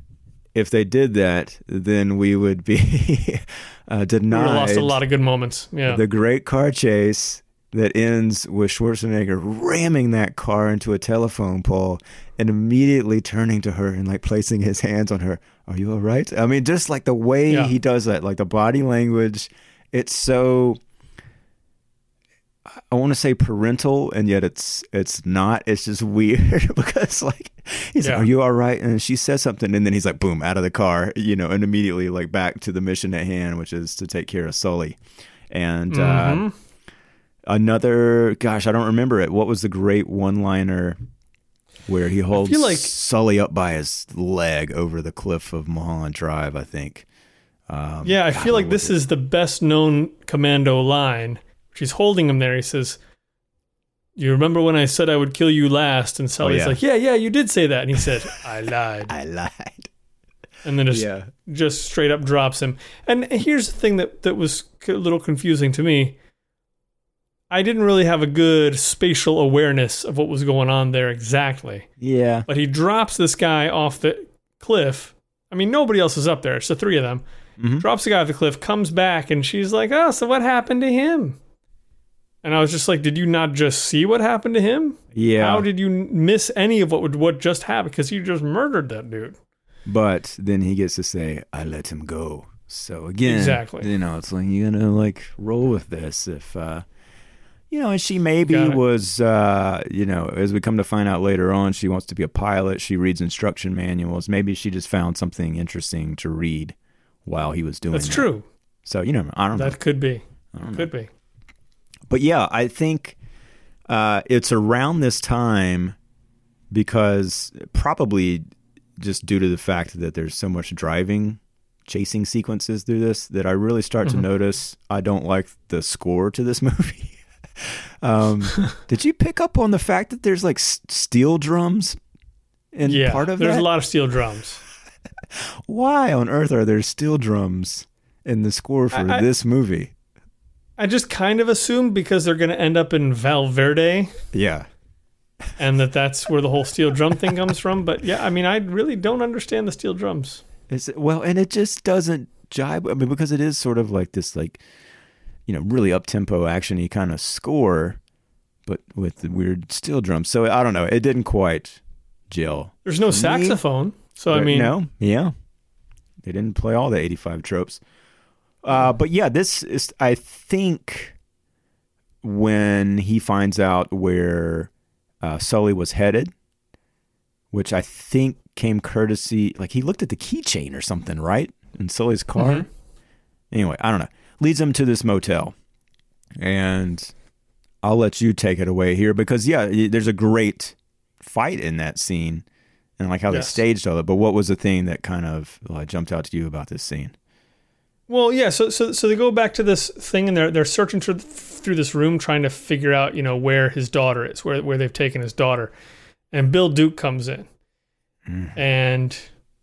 if they did that, then we would be [laughs] uh, We denied have lost a lot of good moments. Yeah, the great car chase that ends with Schwarzenegger ramming that car into a telephone pole and immediately turning to her and like placing his hands on her. Are you all right? I mean, just like the way Yeah. he does that, like the body language, it's so. I want to say parental, and yet it's it's not. It's just weird [laughs] because like he's Yeah. like, "Are you all right?" And she says something, and then he's like, "Boom!" out of the car, you know, and immediately like back to the mission at hand, which is to take care of Sully. And uh, Mhm. another gosh i don't remember it what was the great one liner where he holds like- sully up by his leg over the cliff of mulholland drive i think um, yeah. I God, feel like this was is the best known commando line. She's holding him there. He says. You remember when I said I would kill you last? And Sully's Oh, yeah. like, Yeah, yeah, you did say that. And he said, I [laughs] lied. i lied And then just yeah just straight up drops him. And here's the thing that that was a little confusing to me. I didn't really have a good spatial awareness of what was going on there exactly. yeah But he drops this guy off the cliff. I mean, nobody else is up there. It's the three of them. Mhm. Drops the guy off the cliff, comes back, and she's like, "Oh, so what happened to him?" And I was just like, "Did you not just see what happened to him? yeah How did you miss any of what would what just happened? Because you just murdered that dude." but then he gets to say i let him go so again Exactly. you know it's like you're gonna like roll with this if uh you know, and she maybe was, uh, you know, as we come to find out later on, she wants to be a pilot. She reads instruction manuals. Maybe she just found something interesting to read while he was doing That's that. true. So, you know, I don't know. That could be. Don't know. Could be. But yeah, I think uh, it's around this time because probably just due to the fact that there's so much driving, chasing sequences through this that I really start Mhm. to notice I don't like the score to this [laughs] movie. um, [laughs] did you pick up on the fact that there's like s- steel drums in yeah. part of it? there's that? a lot of steel drums. Why on earth are there steel drums in the score for I- this movie? I just kind of assumed because they're going to end up in Valverde Yeah. and that that's where the whole steel drum thing comes from. But yeah, I mean, I really don't understand the steel drums. It's, well, and it just doesn't jibe. I mean, because it is sort of like this, like you know, really up tempo, actiony kind of score, but with the weird steel drums. So I don't know. It didn't quite gel. There's no saxophone. me, So, I mean, no, yeah, they didn't play all the '85 tropes. Uh, but yeah, this is. I think when he finds out where uh, Sully was headed, which I think came courtesy, like he looked at the keychain or something, right, in Sully's car. Mhm. Anyway, I don't know. Leads him to this motel, and I'll let you take it away here because yeah, there's a great fight in that scene, and like how Yes. they staged all that. But what was the thing that kind of uh, jumped out to you about this scene? Well, yeah. So, so, so they go back to this thing, and they're they're searching through through this room, trying to figure out, you know, where his daughter is, where where they've taken his daughter, and Bill Duke comes in, Mm, and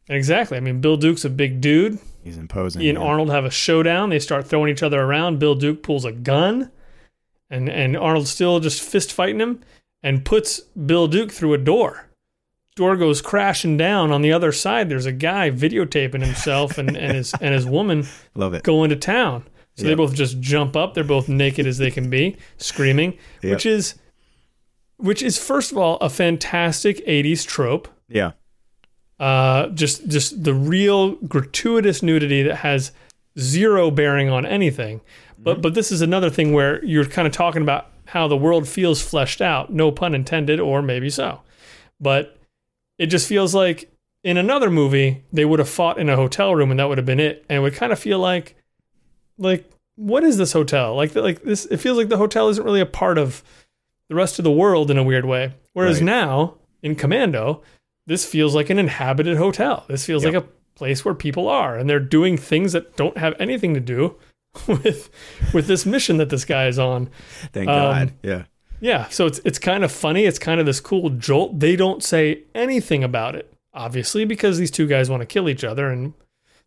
exactly, I mean, Bill Duke's a big dude. he's imposing. He and yeah. Arnold have a showdown. They start throwing each other around. Bill Duke pulls a gun, and and Arnold's still just fist fighting him, and puts Bill Duke through a door. Door goes crashing down. On the other side, there's a guy videotaping himself and, and his and his woman [laughs] Love it. going to town. So they both just jump up. They're both naked as they can be, screaming, Yep. which is which is first of all a fantastic 80s trope. Yeah, Uh, just just the real gratuitous nudity that has zero bearing on anything. But but this is another thing where you're kind of talking about how the world feels fleshed out, no pun intended, or maybe so. But it just feels like in another movie they would have fought in a hotel room and that would have been it, and it would kind of feel like like what is this hotel like? Like this, it feels like the hotel isn't really a part of the rest of the world in a weird way. Whereas Right. now in Commando, this feels like an inhabited hotel. This feels Yep. like a place where people are and they're doing things that don't have anything to do [laughs] with with this mission that this guy is on. Thank Um, God. Yeah. Yeah, so it's it's kind of funny. It's kind of this cool jolt. They don't say anything about it, obviously, because these two guys want to kill each other, and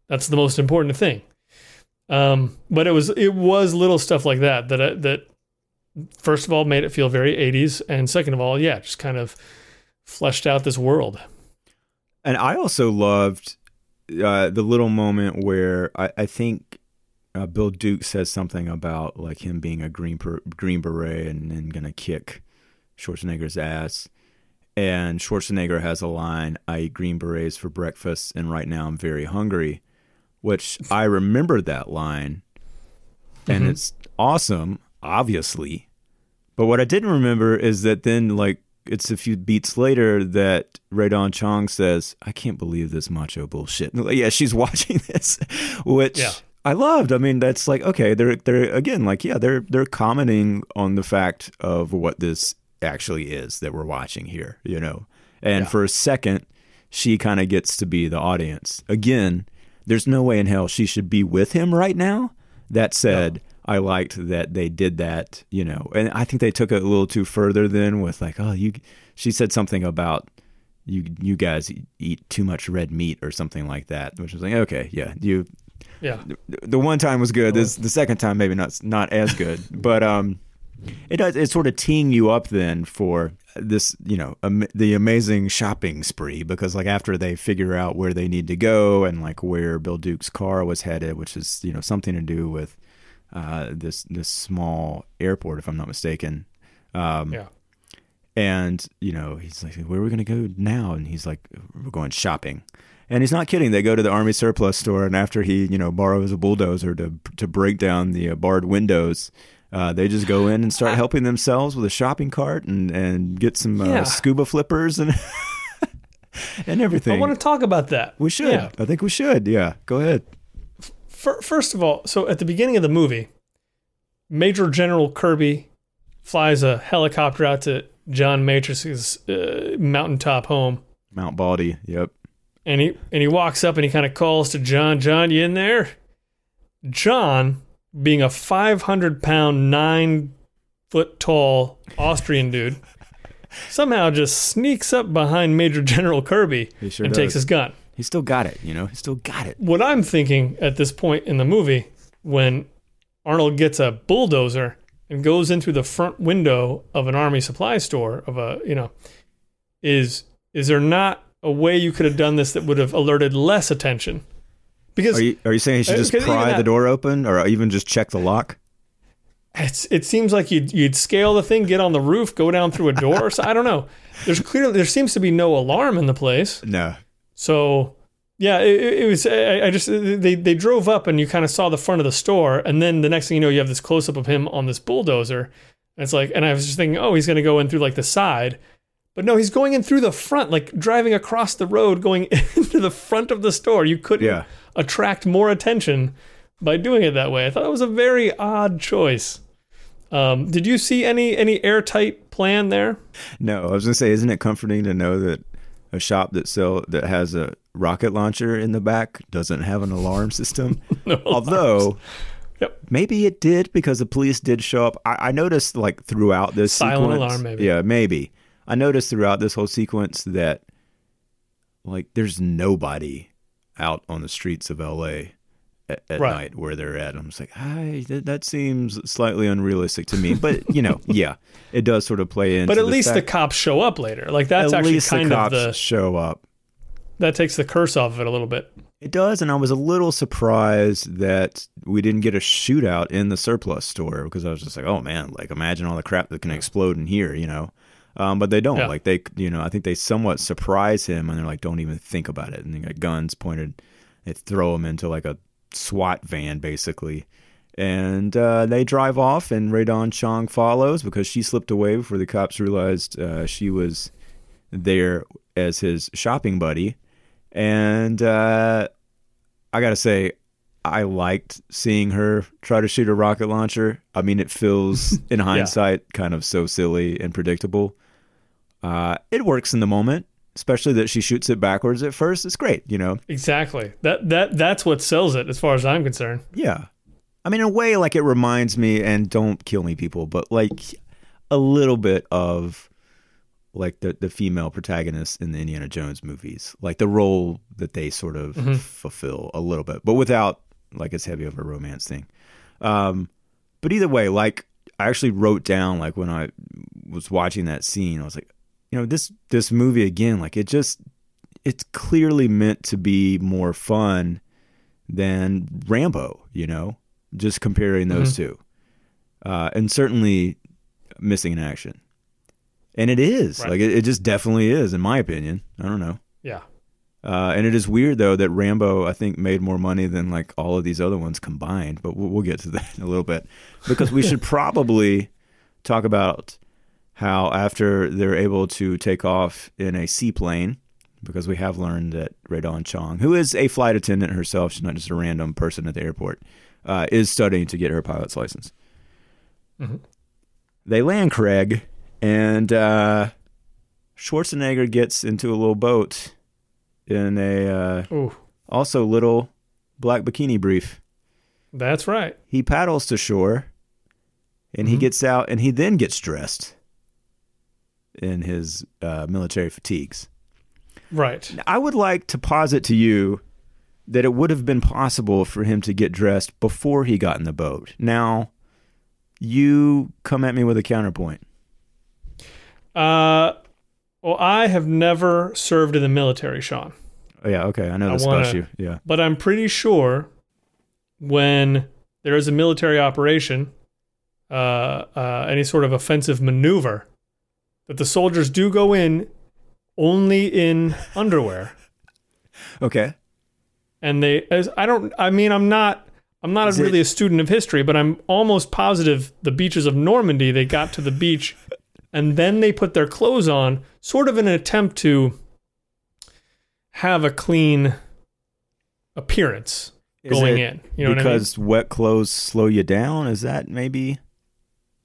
that's the most important thing. Um, but it was it was little stuff like that that uh, that first of all made it feel very 80s, and second of all, yeah, just kind of fleshed out this world. And I also loved uh, the little moment where I, I think uh, Bill Duke says something about like him being a green per, green beret and, then gonna kick Schwarzenegger's ass. And Schwarzenegger has a line, "I eat green berets for breakfast, and right now I'm very hungry," which I remember that line, and Mhm. it's awesome, obviously. But what I didn't remember is that then, like, it's a few beats later that Rae Dawn Chong says, I can't believe this macho bullshit. Like, [laughs] Yeah, she's watching this, [laughs] which Yeah. I loved. I mean, that's like, okay, they're, they're, again, like, yeah, they're, they're commenting on the fact of what this actually is that we're watching here, you know? And Yeah. for a second, she kind of gets to be the audience. Again, there's no way in hell she should be with him right now. That said, I liked that they did that, you know, and I think they took it a little too further then with like, oh, you. She said something about you, you guys eat too much red meat or something like that, which was like, okay, yeah, you. Yeah, The one time was good. This the second time maybe not not as good, [laughs] but um, it does it's sort of teeing you up then for this you know am- the amazing shopping spree because like after they figure out where they need to go and like where Bill Duke's car was headed, which is you know something to do with uh, this this small airport if I'm not mistaken. Um, yeah, and you know he's like, "Where are we going to go now?" And he's like, "We're going shopping." And he's not kidding. They go to the army surplus store, and after he, you know, borrows a bulldozer to to break down the uh, barred windows, uh, they just go in and start [laughs] helping themselves with a shopping cart and and get some uh, Yeah. scuba flippers and [laughs] and everything. I want to talk about that. we should. Yeah. I think we should. Yeah. Go ahead. First of all, so at the beginning of the movie, Major General Kirby flies a helicopter out to John Matrix's uh, mountaintop home, Mount Baldy. Yep. And he and he walks up and he kind of calls to John, "John, you in there?" John, being a 500 pound, nine foot tall Austrian dude, somehow just sneaks up behind Major General Kirby sure and does. takes his gun. He still got it. You know. He still got it. what I'm thinking at this point in the movie, when Arnold gets a bulldozer and goes in through the front window of an army supply store of a you know, is is there not a way you could have done this that would have alerted less attention? Because Are you are you saying he should Uh, just pry that- the door open or even just check the lock? it's, it seems like you'd, you'd scale the thing, get on the roof, go down through a door. so I don't know. There's clearly there seems to be no alarm in the place. No. So yeah, it, it was. I, I just they they drove up and you kind of saw the front of the store, and then the next thing you know, you have this close up of him on this bulldozer. And it's like, and I was just thinking, oh, he's going to go in through like the side, but no, he's going in through the front, like driving across the road, going [laughs] into the front of the store. You couldn't Yeah. attract more attention by doing it that way. I thought it was a very odd choice. Um, did you see any any airtight plan there? No, I was gonna say, isn't it comforting to know that a shop that sell that has a rocket launcher in the back doesn't have an alarm system? [laughs] No Although, Yep. maybe it did because the police did show up. I, I noticed like throughout this Silent sequence, alarm, maybe. Yeah, maybe. I noticed throughout this whole sequence that like there's nobody out on the streets of L.A. at, at Right. night where they're at. I'm just like, I that, that seems slightly unrealistic to me. But you know, [laughs] yeah, it does sort of play in. But at the least the cops show up later. Like that's at actually least kind the of the show up. that takes the curse off of it a little bit. It does, and I was a little surprised that we didn't get a shootout in the surplus store because I was just like, oh man, like imagine all the crap that can explode in here, you know. Um, but they don't. Yeah. Like they, you know, I think they somewhat surprise him, and they're like, don't even think about it, and they got guns pointed. They throw him into like a SWAT van, basically. And uh, they drive off, and Rae Dawn Chong follows because she slipped away before the cops realized uh, she was there as his shopping buddy. And uh, I gotta say, I liked seeing her try to shoot a rocket launcher. I mean, it feels, [laughs] in hindsight, kind of so silly and predictable. Uh, it works in the moment, especially that she shoots it backwards at first. It's great, you know. Exactly. That that that's what sells it, as far as I'm concerned. Yeah. I mean, in a way, like it reminds me, and don't kill me, people, but like a little bit of like the the female protagonist in the Indiana Jones movies, like the role that they sort of Mhm. fulfill a little bit, but without like as heavy of a romance thing. Um, but either way, like I actually wrote down like when I was watching that scene, I was like, you know, this this movie again, like it just it's clearly meant to be more fun than Rambo, you know, just comparing those two, uh, and certainly missing in action. And it is Right. like it, it just definitely is, in my opinion. I don't know. Yeah. Uh, and it is weird though that Rambo, I think, made more money than like all of these other ones combined. But we'll, we'll get to that [laughs] in a little bit because we should [laughs] probably talk about how after they're able to take off in a seaplane, because we have learned that Rae Dawn Chong, who is a flight attendant herself, she's not just a random person at the airport, uh, is studying to get her pilot's license. Mhm. They land Craig, and uh, Schwarzenegger gets into a little boat in a uh, also little black bikini brief. that's right. He paddles to shore and he Mhm. gets out and he then gets dressed in his uh, military fatigues. Right. I would like to posit to you that it would have been possible for him to get dressed before he got in the boat. Now, you come at me with a counterpoint. Uh, well, I have never served in the military, Sean, Oh, yeah, okay, I know I this about you. Yeah. but I'm pretty sure when there is a military operation, uh, uh, any sort of offensive maneuver, that the soldiers do go in only in underwear, [laughs] Okay. and they. As I don't. I mean, I'm not. I'm not really it- a student of history, but I'm almost positive the beaches of Normandy. They got to the beach, [laughs] and then they put their clothes on, sort of in an attempt to have a clean appearance going in. You know what I mean? because wet clothes slow you down? Is that maybe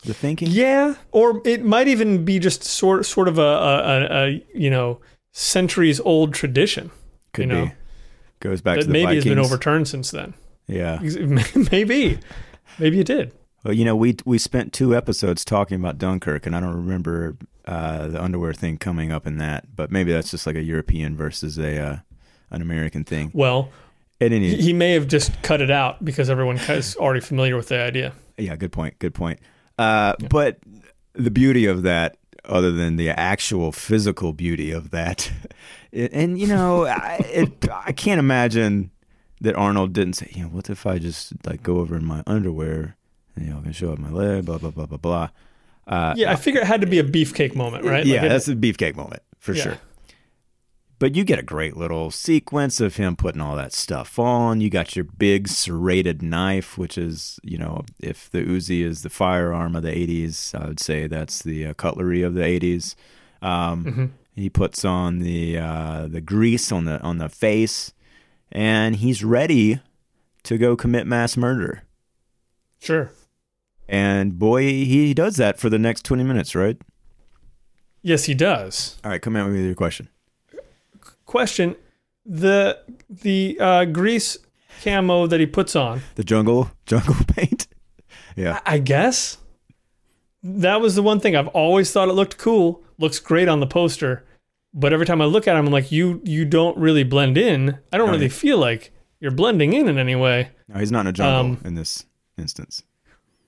the thinking? Yeah, or it might even be just sort sort of a, a, a, you know centuries old tradition Could you know, be. Goes back that to the maybe has been overturned since then. Yeah. [laughs] maybe, maybe it did. Well, you know, we we spent two episodes talking about Dunkirk, and I don't remember uh, the underwear thing coming up in that. But maybe that's just like a European versus a uh, an American thing. Well, At any, he, he may have just cut it out because everyone is already familiar with the idea. yeah, good point. Good point. Uh, But the beauty of that, other than the actual physical beauty of that, [laughs] it, and you know, [laughs] I, it, I can't imagine that Arnold didn't say, you know, what if I just like go over in my underwear, and, you know, I can show up my leg, blah blah blah blah blah. Uh, Yeah, I figure it had to be a beefcake moment, right? Yeah, Like it- that's a beefcake moment for Yeah. sure. But you get a great little sequence of him putting all that stuff on. You got your big serrated knife, which is, you know, if the Uzi is the firearm of the 80s, I would say that's the uh, cutlery of the 80s. Um, Mhm. He puts on the uh, the grease on the on the face, and he's ready to go commit mass murder. sure. And boy, he does that for the next 20 minutes, right? Yes, he does. All right, come at me with your question. Question: the the uh, grease camo that he puts on. The jungle jungle [laughs] paint. Yeah. I guess that was the one thing I've always thought it looked cool. Looks great on the poster, but every time I look at him, I'm like, you you don't really blend in. I don't Oh, really yeah. feel like you're blending in in any way. No, he's not in a jungle Um, in this instance.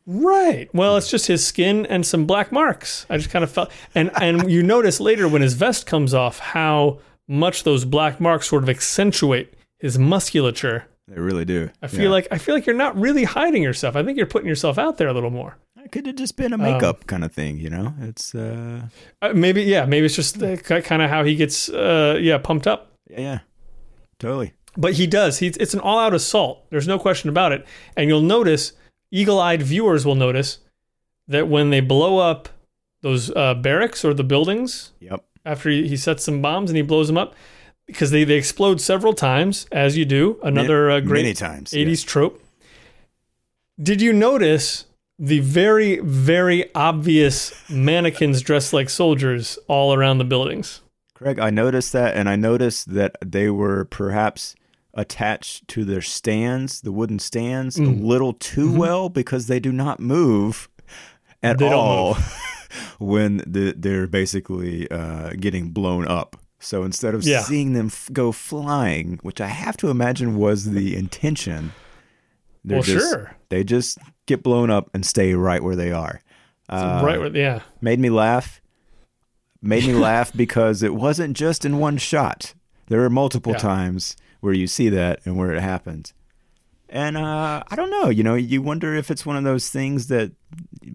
Right. Well, it's just his skin and some black marks. I just kind of felt, and and you notice later when his vest comes off how much those black marks sort of accentuate his musculature. They really do. I feel like I feel like you're not really hiding yourself. I think you're putting yourself out there a little more. it could have just been a Um, makeup kind of thing, you know. It's uh, Uh, maybe yeah, maybe it's just kind of how he gets uh, yeah pumped up. yeah, yeah, totally. But he does. He's it's an all-out assault. There's no question about it. And you'll notice, eagle-eyed viewers will notice that when they blow up those uh, barracks or the buildings Yep. After he, he sets some bombs and he blows them up, because they, they explode several times, as you do. Another uh, great Many times. 80s trope. Did you notice the very, very obvious mannequins dressed like soldiers all around the buildings? Craig, I noticed that, and I noticed that they were perhaps attached to their stands, the wooden stands, a Mm. little too Mhm. well because they do not move at They all [laughs] when the, they're basically uh, getting blown up. So instead of Yeah. seeing them f- go flying, which I have to imagine was the intention, they're well, just, sure. they just get blown up and stay right where they are. Uh, right. with- Yeah. made me laugh. Made me [laughs] laugh because it wasn't just in one shot. There are multiple Yeah. times where you see that and where it happens. And uh, I don't know, you know, you wonder if it's one of those things that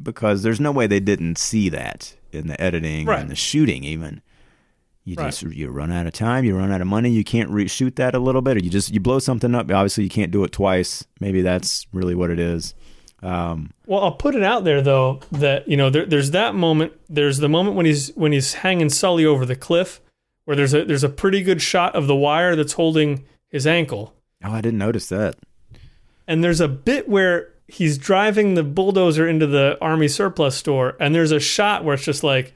because there's no way they didn't see that in the editing Right. and the shooting even. You Right. just you run out of time, you run out of money, you can't reshoot that a little bit, or you just you blow something up. Obviously, you can't do it twice. Maybe that's really what it is. Um, Well, I'll put it out there though that you know there, there's that moment. There's the moment when he's when he's hanging Sully over the cliff, where there's a there's a pretty good shot of the wire that's holding his ankle, oh, I didn't notice that. And there's a bit where he's driving the bulldozer into the army surplus store, and there's a shot where it's just like,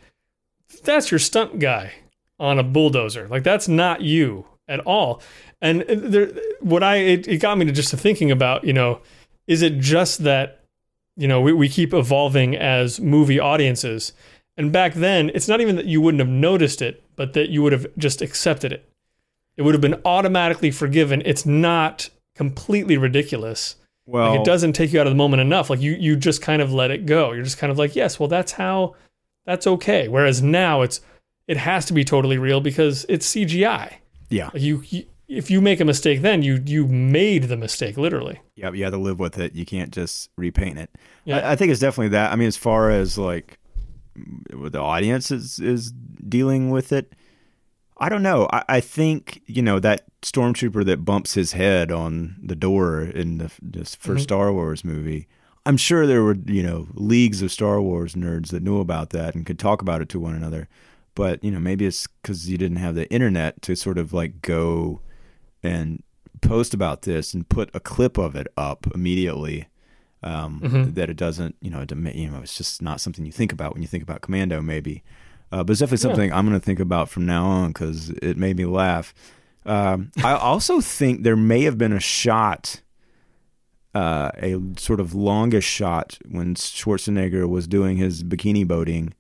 that's your stunt guy on a bulldozer. Like that's not you at all. And there, what I it, it got me to just thinking about, you know, is it just that, you know, we, we keep evolving as movie audiences, and back then it's not even that you wouldn't have noticed it, but that you would have just accepted it. It would have been automatically forgiven. It's not completely ridiculous. Well, Like it doesn't take you out of the moment enough. Like you you just kind of let it go. You're just kind of like, yes, well that's how that's okay. Whereas now it's it has to be totally real because it's CGI. yeah. Like you, you if you make a mistake then you you made the mistake literally. Yeah, you have to live with it. You can't just repaint it. Yeah. I, I think it's definitely that. I mean, as far as like the audience is is dealing with it, I don't know. I, I think you know that stormtrooper that bumps his head on the door in the this 1st Mhm. Star Wars movie. I'm sure there were you know leagues of Star Wars nerds that knew about that and could talk about it to one another. But you know maybe it's because you didn't have the internet to sort of like go and post about this and put a clip of it up immediately. Um, Mhm. That it doesn't, you know, it, you know, it's just not something you think about when you think about Commando, maybe. Uh, but it's definitely Yeah. something I'm going to think about from now on because it made me laugh. Um, I also think there may have been a shot, uh, a sort of longish shot when Schwarzenegger was doing his bikini boating,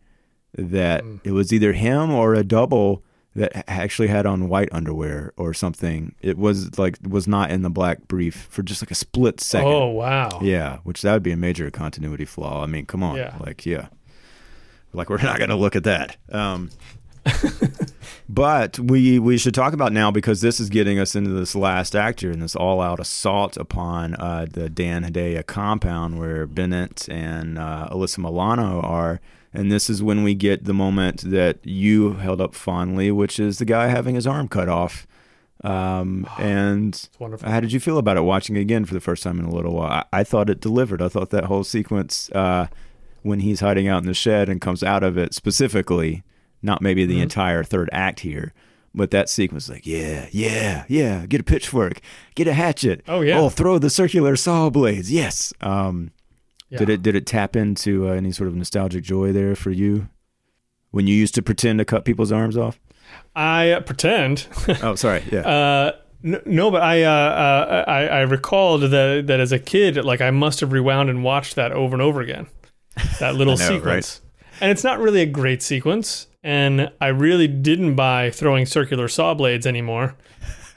that Mm. it was either him or a double that actually had on white underwear or something. It was like was not in the black brief for just like a split second. Oh wow. Yeah, which that would be a major continuity flaw. I mean, come on, Yeah. like yeah, like we're not going to look at that. Um, [laughs] but we we should talk about now because this is getting us into this last act here and this all out assault upon uh, the Dan Hedaya compound where Bennett and uh, Alyssa Milano are. And this is when we get the moment that you held up fondly, which is the guy having his arm cut off. Um, [sighs] and how did you feel about it watching it again for the first time in a little while? I, I thought it delivered. I thought that whole sequence uh, when he's hiding out in the shed and comes out of it specifically, not maybe the Mhm. entire third act here, but that sequence, like, yeah, yeah, yeah, get a pitchfork, get a hatchet. Oh, yeah. Oh, throw the circular saw blades. Yes. Um, Yeah. Did it did it tap into uh, any sort of nostalgic joy there for you when you used to pretend to cut people's arms off? I uh, pretend. [laughs] Oh, sorry. Yeah. Uh, no, but I, uh, uh, I I recalled that that as a kid, like I must have rewound and watched that over and over again. That little know, sequence, and it's not really a great sequence. And I really didn't buy throwing circular saw blades anymore.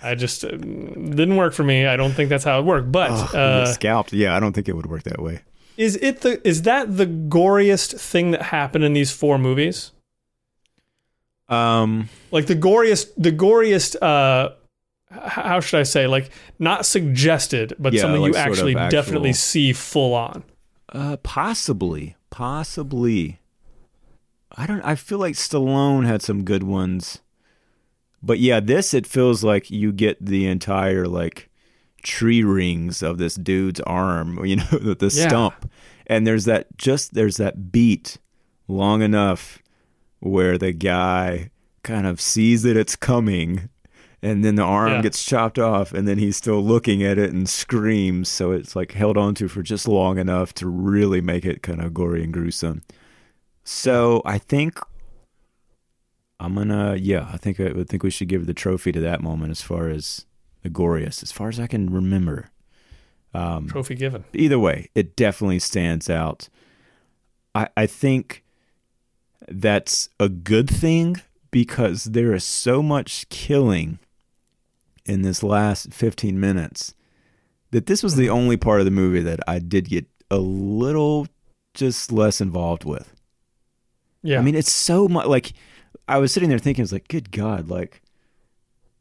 I just uh, didn't work for me. I don't think that's how it worked. But Oh, uh, scalped. Yeah, I don't think it would work that way. is it the is that the goriest thing that happened in these four movies? Um, like the goriest the goriest uh how should i say like not suggested but Yeah, something like you actually actual- definitely see full on uh, possibly, possibly. I don't. I feel like Stallone had some good ones, but yeah, this it feels like you get the entire like tree rings of this dude's arm. [laughs] You know, the, the Yeah. stump, and there's that just there's that beat long enough where the guy kind of sees that it's coming and then the arm Yeah. gets chopped off and then he's still looking at it and screams so it's like held onto for just long enough to really make it kind of gory and gruesome so i think i'm gonna yeah i think i would think we should give the trophy to that moment as far as Gregorius, as far as I can remember. Um, Trophy given. either way, it definitely stands out. I, I think that's a good thing because there is so much killing in this last 15 minutes that this was the only part of the movie that I did get a little just less involved with. Yeah. I mean, it's so much like I was sitting there thinking, it's like, good God, like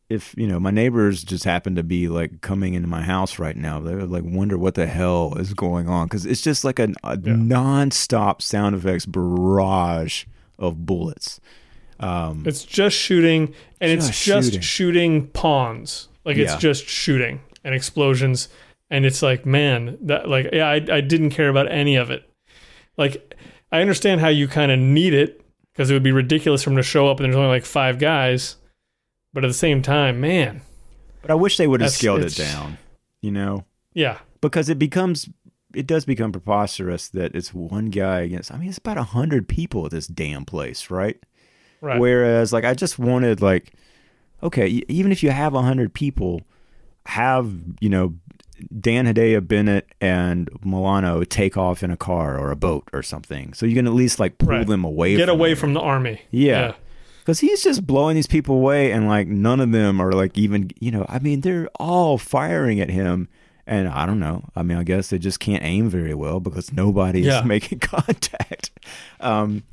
if you know my neighbors just happen to be like coming into my house right now, they would like wonder what the hell is going on because it's just like a, a Yeah. non-stop sound effects barrage of bullets. Um, It's just shooting, and it's Just just shooting. shooting. pawns. Like it's Yeah. just shooting and explosions, and it's like, man, that like, yeah, I, I didn't care about any of it. Like, I understand how you kind of need it because it would be ridiculous for him to show up and there's only like five guys, but at the same time, man, but I wish they would have scaled it down, you know, yeah, because it becomes it does become preposterous that it's one guy against. I mean, it's about a hundred people at this damn place, right? Right, Whereas, like, I just wanted, like, okay, even if you have a hundred people, have you know Dan Hedaya, Bennett, and Milano take off in a car or a boat or something, so you can at least like pull Right. them away. get from away from the army. Yeah. because he's just blowing these people away, and like none of them are like even you know. I mean, they're all firing at him. And I don't know. I mean, I guess they just can't aim very well because nobody's Yeah. [laughs] making contact. Um,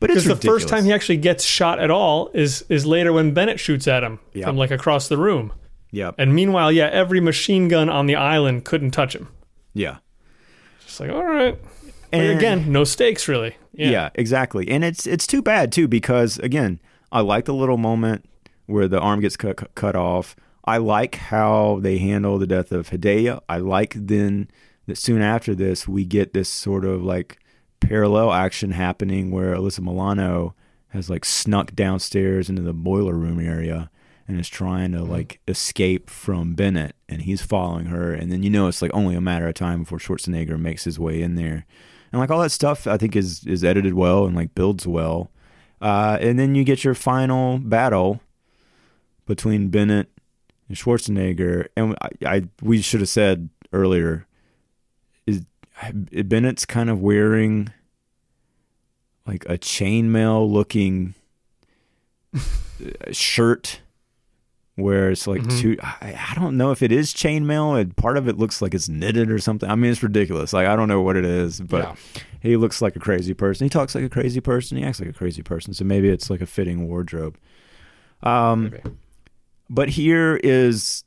but it's Because the first time he actually gets shot at all is is later when Bennett shoots at him Yeah. from like across the room. Yep. And meanwhile, yeah, every machine gun on the island couldn't touch him. Yeah. Just like, all right. And- again, no stakes really. Yeah. Yeah. exactly. And it's it's too bad too because again, I like the little moment where the arm gets cut cut off. I like how they handle the death of Hedaya. I like then that soon after this we get this sort of like parallel action happening where Alyssa Milano has like snuck downstairs into the boiler room area and is trying to like escape from Bennett and he's following her and then you know it's like only a matter of time before Schwarzenegger makes his way in there. And like all that stuff I think is is edited well and like builds well. Uh, and then you get your final battle between Bennett and Schwarzenegger. And I, I we should have said earlier Bennett's kind of wearing like a chainmail looking shirt where it's like Mhm. two I, I don't know if it is chainmail and part of it looks like it's knitted or something i mean it's ridiculous like i don't know what it is but Yeah. he looks like a crazy person he talks like a crazy person he acts like a crazy person so maybe it's like a fitting wardrobe um Maybe. but here is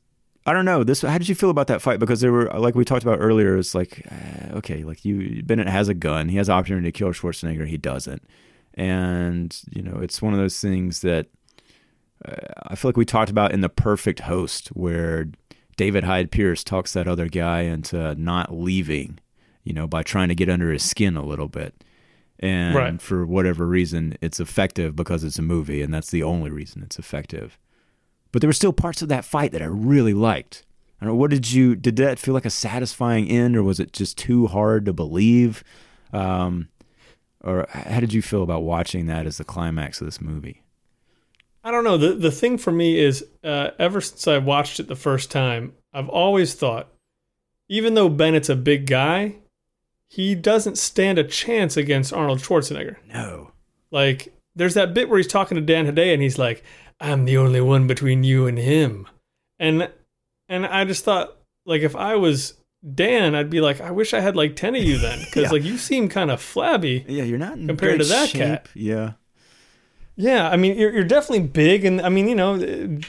I don't know this. How did you feel about that fight? Because there were like we talked about earlier. It's like uh, okay, like you Bennett has a gun. He has the opportunity to kill Schwarzenegger. He doesn't, and you know it's one of those things that uh, I feel like we talked about in the Perfect Host, where David Hyde Pierce talks that other guy into not leaving, you know, by trying to get under his skin a little bit. And Right. for whatever reason, it's effective because it's a movie, and that's the only reason it's effective but there were still parts of that fight that I really liked. I don't know. What did you? Did that feel like a satisfying end, or was it just too hard to believe? Um, or how did you feel about watching that as the climax of this movie? I don't know. The the thing for me is uh, ever since I watched it the first time, I've always thought, even though Bennett's a big guy, he doesn't stand a chance against Arnold Schwarzenegger. No. Like, there's that bit where he's talking to Dan Hedaya and he's like, "I'm the only one between you and him," and and I just thought, like, if I was Dan, I'd be like, I wish I had like ten of you then, [laughs] because Yeah. like you seem kind of flabby. Yeah, you're not in Compared to that shape. cat. Yeah. Yeah, I mean, you're, you're definitely big, and I mean, you know,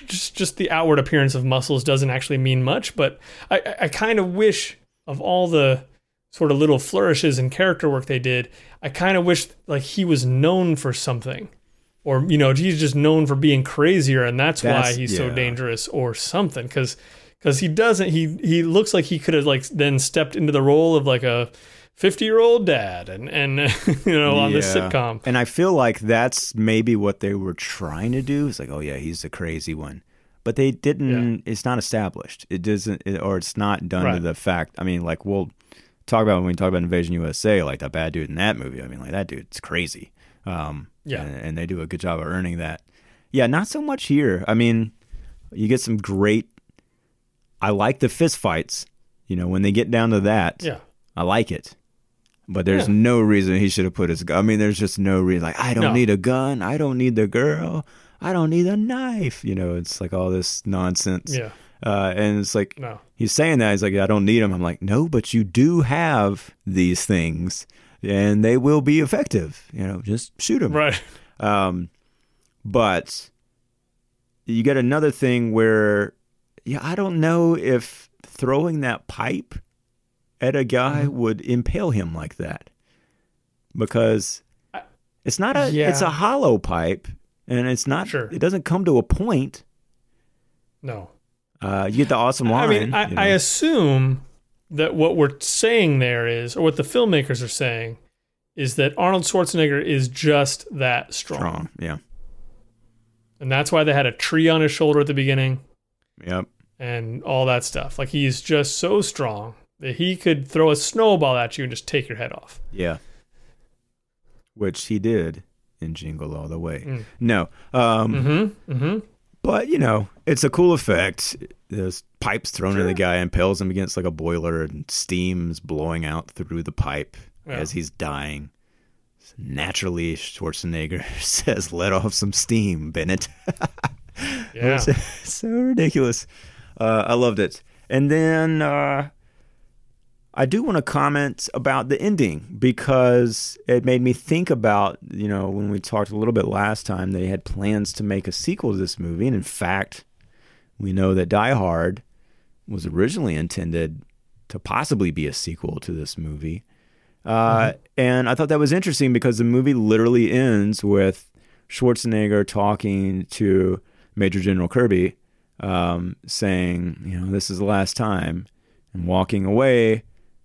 just just the outward appearance of muscles doesn't actually mean much. But I, I- I kind of wish of all the sort of little flourishes and character work they did, I kind of wish like he was known for something, or you know, he's just known for being crazier, and that's, why That's- he's so dangerous, or something. Because because he doesn't, he he looks like he could have like then stepped into the role of like a. 50 year old dad and and [laughs] you know on this Yeah. sitcom And I feel like that's maybe what they were trying to do. It's like, oh yeah, he's the crazy one, but they didn't. It's not established. It doesn't, it, or it's not done to the fact. I mean, like we'll talk about when we talk about Invasion USA, like the bad dude in that movie. I mean, like that dude's crazy. Um, Yeah. and, and they do a good job of earning that. Yeah, not so much here. I mean, you get some great I like the fist fights. You know, when they get down to that, Yeah. I like it. But there's Yeah. no reason he should have put his gun. I mean, there's just no reason. Like, I don't No. need a gun. I don't need the girl. I don't need a knife. You know, it's like all this nonsense. Yeah. Uh, and it's like, No. he's saying that. He's like, I don't need them. I'm like, no, but you do have these things and they will be effective. You know, just shoot them. Right. Um, but you get another thing where, yeah, I don't know if throwing that pipe at a guy Mm-hmm. would impale him like that because it's not a Yeah. it's a hollow pipe and it's not Sure. it doesn't come to a point. No. Uh, you get the awesome line. I mean, I, you know. I assume that what we're saying there is, or what the filmmakers are saying, is that Arnold Schwarzenegger is just that strong. strong. Yeah. And that's why they had a tree on his shoulder at the beginning Yep. and all that stuff. Like he's just so strong that he could throw a snowball at you and just take your head off. Yeah. Which he did in Jingle All the Way. Mm. No. Um, Mm-hmm. Mm-hmm. But you know, it's a cool effect. There's pipes thrown at the guy, impales him against like a boiler, and steam's blowing out through the pipe Yeah. as he's dying. Naturally, Schwarzenegger [laughs] says, "Let off some steam, Bennett." [laughs] Yeah. [laughs] So ridiculous. Uh, I loved it. And then uh, I do want to comment about the ending because it made me think about, you know, when we talked a little bit last time, they had plans to make a sequel to this movie. And in fact, we know that Die Hard was originally intended to possibly be a sequel to this movie. Uh, And I thought that was interesting because the movie literally ends with Schwarzenegger talking to Major General Kirby, um, saying, you know, this is the last time. And walking away,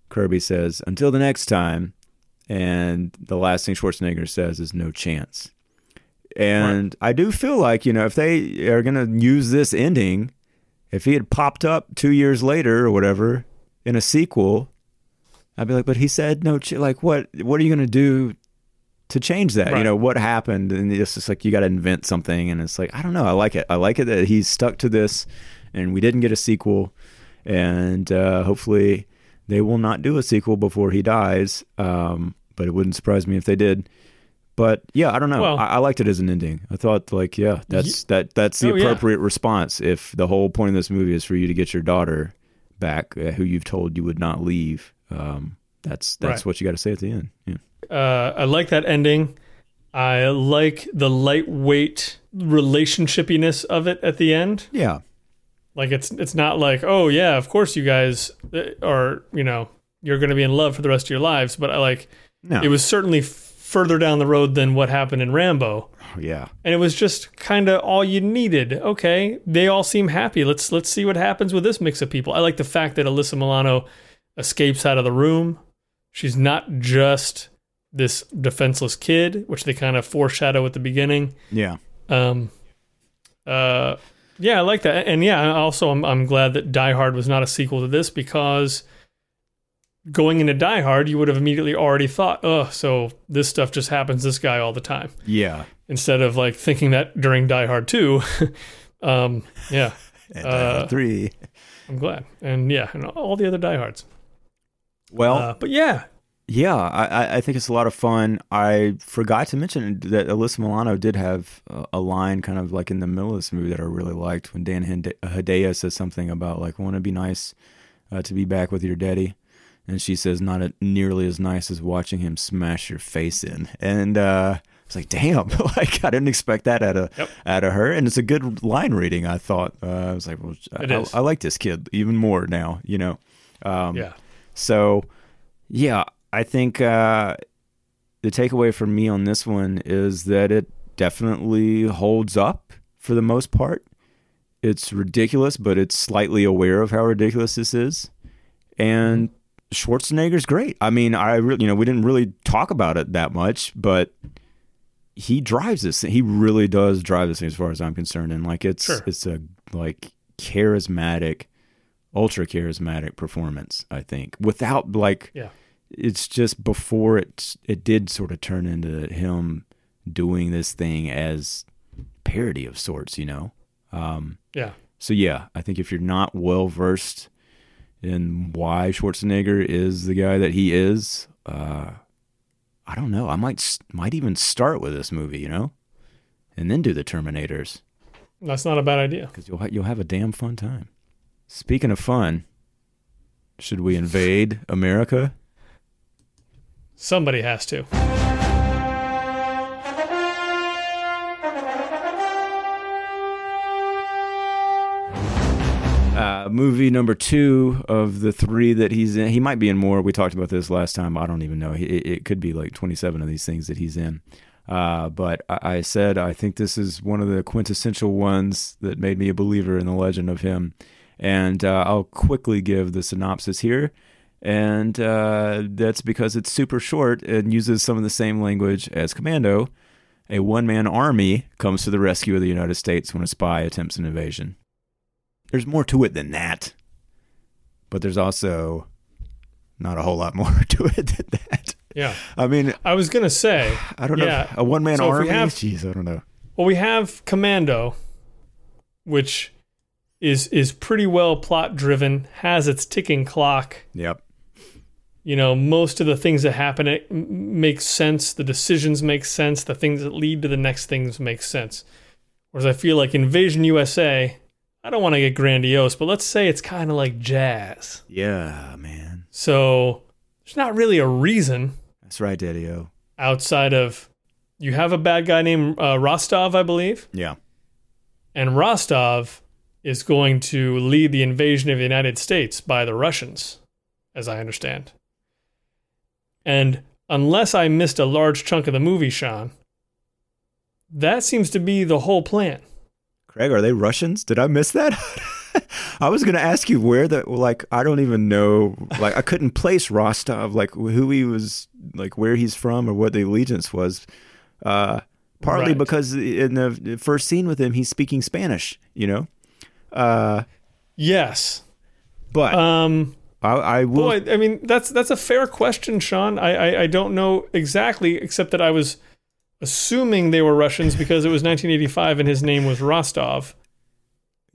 Kirby says, until the next time. And the last thing Schwarzenegger says is no chance. And I do feel like, you know, if they are going to use this ending, if he had popped up two years later or whatever in a sequel, I'd be like, but he said no. Ch- like, what? What are you going to do to change that? You know, what happened? And it's just like you got to invent something. And it's like, I don't know. I like it. I like it that he's stuck to this, and we didn't get a sequel. And uh, hopefully, they will not do a sequel before he dies. Um, but it wouldn't surprise me if they did. But yeah, I don't know. Well- I, I liked it as an ending. I thought, like, yeah, that's that that's the Oh, yeah. appropriate response. If the whole point of this movie is for you to get your daughter back, uh, who you've told you would not leave, um, that's that's Right. what you got to say at the end. Yeah. Uh, I like that ending. I like the lightweight relationshipiness of it at the end. Yeah. Like it's it's not like oh yeah, of course you guys uh, are you know you're going to be in love for the rest of your lives. But I like No. it was certainly further down the road than what happened in Rambo, yeah. and it was just kind of all you needed. Okay, they all seem happy. Let's let's see what happens with this mix of people. I like the fact that Alyssa Milano escapes out of the room. She's not just this defenseless kid, which they kind of foreshadow at the beginning. Yeah. Um, uh, yeah, I like that, and yeah, also I'm I'm glad that Die Hard was not a sequel to this because going into Die Hard, you would have immediately already thought, oh, so this stuff just happens to this guy all the time, Yeah. instead of like thinking that during Die Hard Two. [laughs] um, yeah, [laughs] And Uh, uh, three. I'm glad, and yeah, and all the other Die Hards. Well, Uh, but yeah, Yeah, I, I- think it's a lot of fun. I forgot to mention that Alyssa Milano did have a, line kind of like in the middle of this movie that I really liked when Dan Hedaya says something about like, "Want to be nice uh, to be back with your daddy," and she says, "Not a, nearly as nice as watching him smash your face in." And uh, it's like, damn, [laughs] like I didn't expect that out of Yep. out of her, and it's a good line reading. I thought uh, I was like, well, It I. I, like this kid even more now, you know. Um, yeah, so, yeah, I think uh, the takeaway for me on this one is that it definitely holds up for the most part. It's ridiculous, but it's slightly aware of how ridiculous this is. And Schwarzenegger's great. I mean, I really, you know, we didn't really talk about it that much, but he drives this. He really does drive this thing, as far as I'm concerned. And like, it's Sure. it's a like charismatic, ultra charismatic performance. I think without like yeah, it's just before it it did sort of turn into him doing this thing as parody of sorts, you know. Um, yeah. so yeah, I think if you're not well versed in why Schwarzenegger is the guy that he is, uh, I don't know. I might might even start with this movie, you know, and then do the Terminators. That's not a bad idea. Because you'll ha- you'll have a damn fun time. Speaking of fun, should we invade America? Somebody has to. Uh, movie number two of the three that he's in. He might be in more. We talked about this last time. I don't even know. It, it could be like 27 of these things that he's in. Uh, but I, I, said I think this is one of the quintessential ones that made me a believer in the legend of him. And uh, I'll quickly give the synopsis here. And uh, that's because it's super short and uses some of the same language as Commando. A one man army comes to the rescue of the United States when a spy attempts an invasion there's more to it than that. But there's also not a whole lot more [laughs] to it than that. Yeah. I mean, I was going to say, [sighs] I don't yeah. know. A one man So army? have- Jeez, I don't know. well, we have Commando, which is is pretty well plot driven, has its ticking clock. Yep. You know, most of the things that happen it m- make sense. The decisions make sense. The things that lead to the next things make sense. Whereas I feel like Invasion USA, I don't want to get grandiose, but let's say it's kind of like jazz. Yeah, man. So there's not really a reason That's right, Daddy O. outside of you have a bad guy named uh, Rostov, I believe, Yeah. and Rostov is going to lead the invasion of the United States by the Russians, as I understand. And unless I missed a large chunk of the movie, Sean, that seems to be the whole plan. Craig, are they Russians? Did I miss that? [laughs] I was going to ask you where the like I don't even know like I couldn't place Rostov like who he was like where he's from or what the allegiance was. Uh partly Right. because in the first scene with him he's speaking Spanish, you know. Uh Yes. but Um, I, I will Boy, I mean that's that's a fair question, Sean. I, I I don't know exactly, except that I was assuming they were Russians because it was 1985 and his name was Rostov.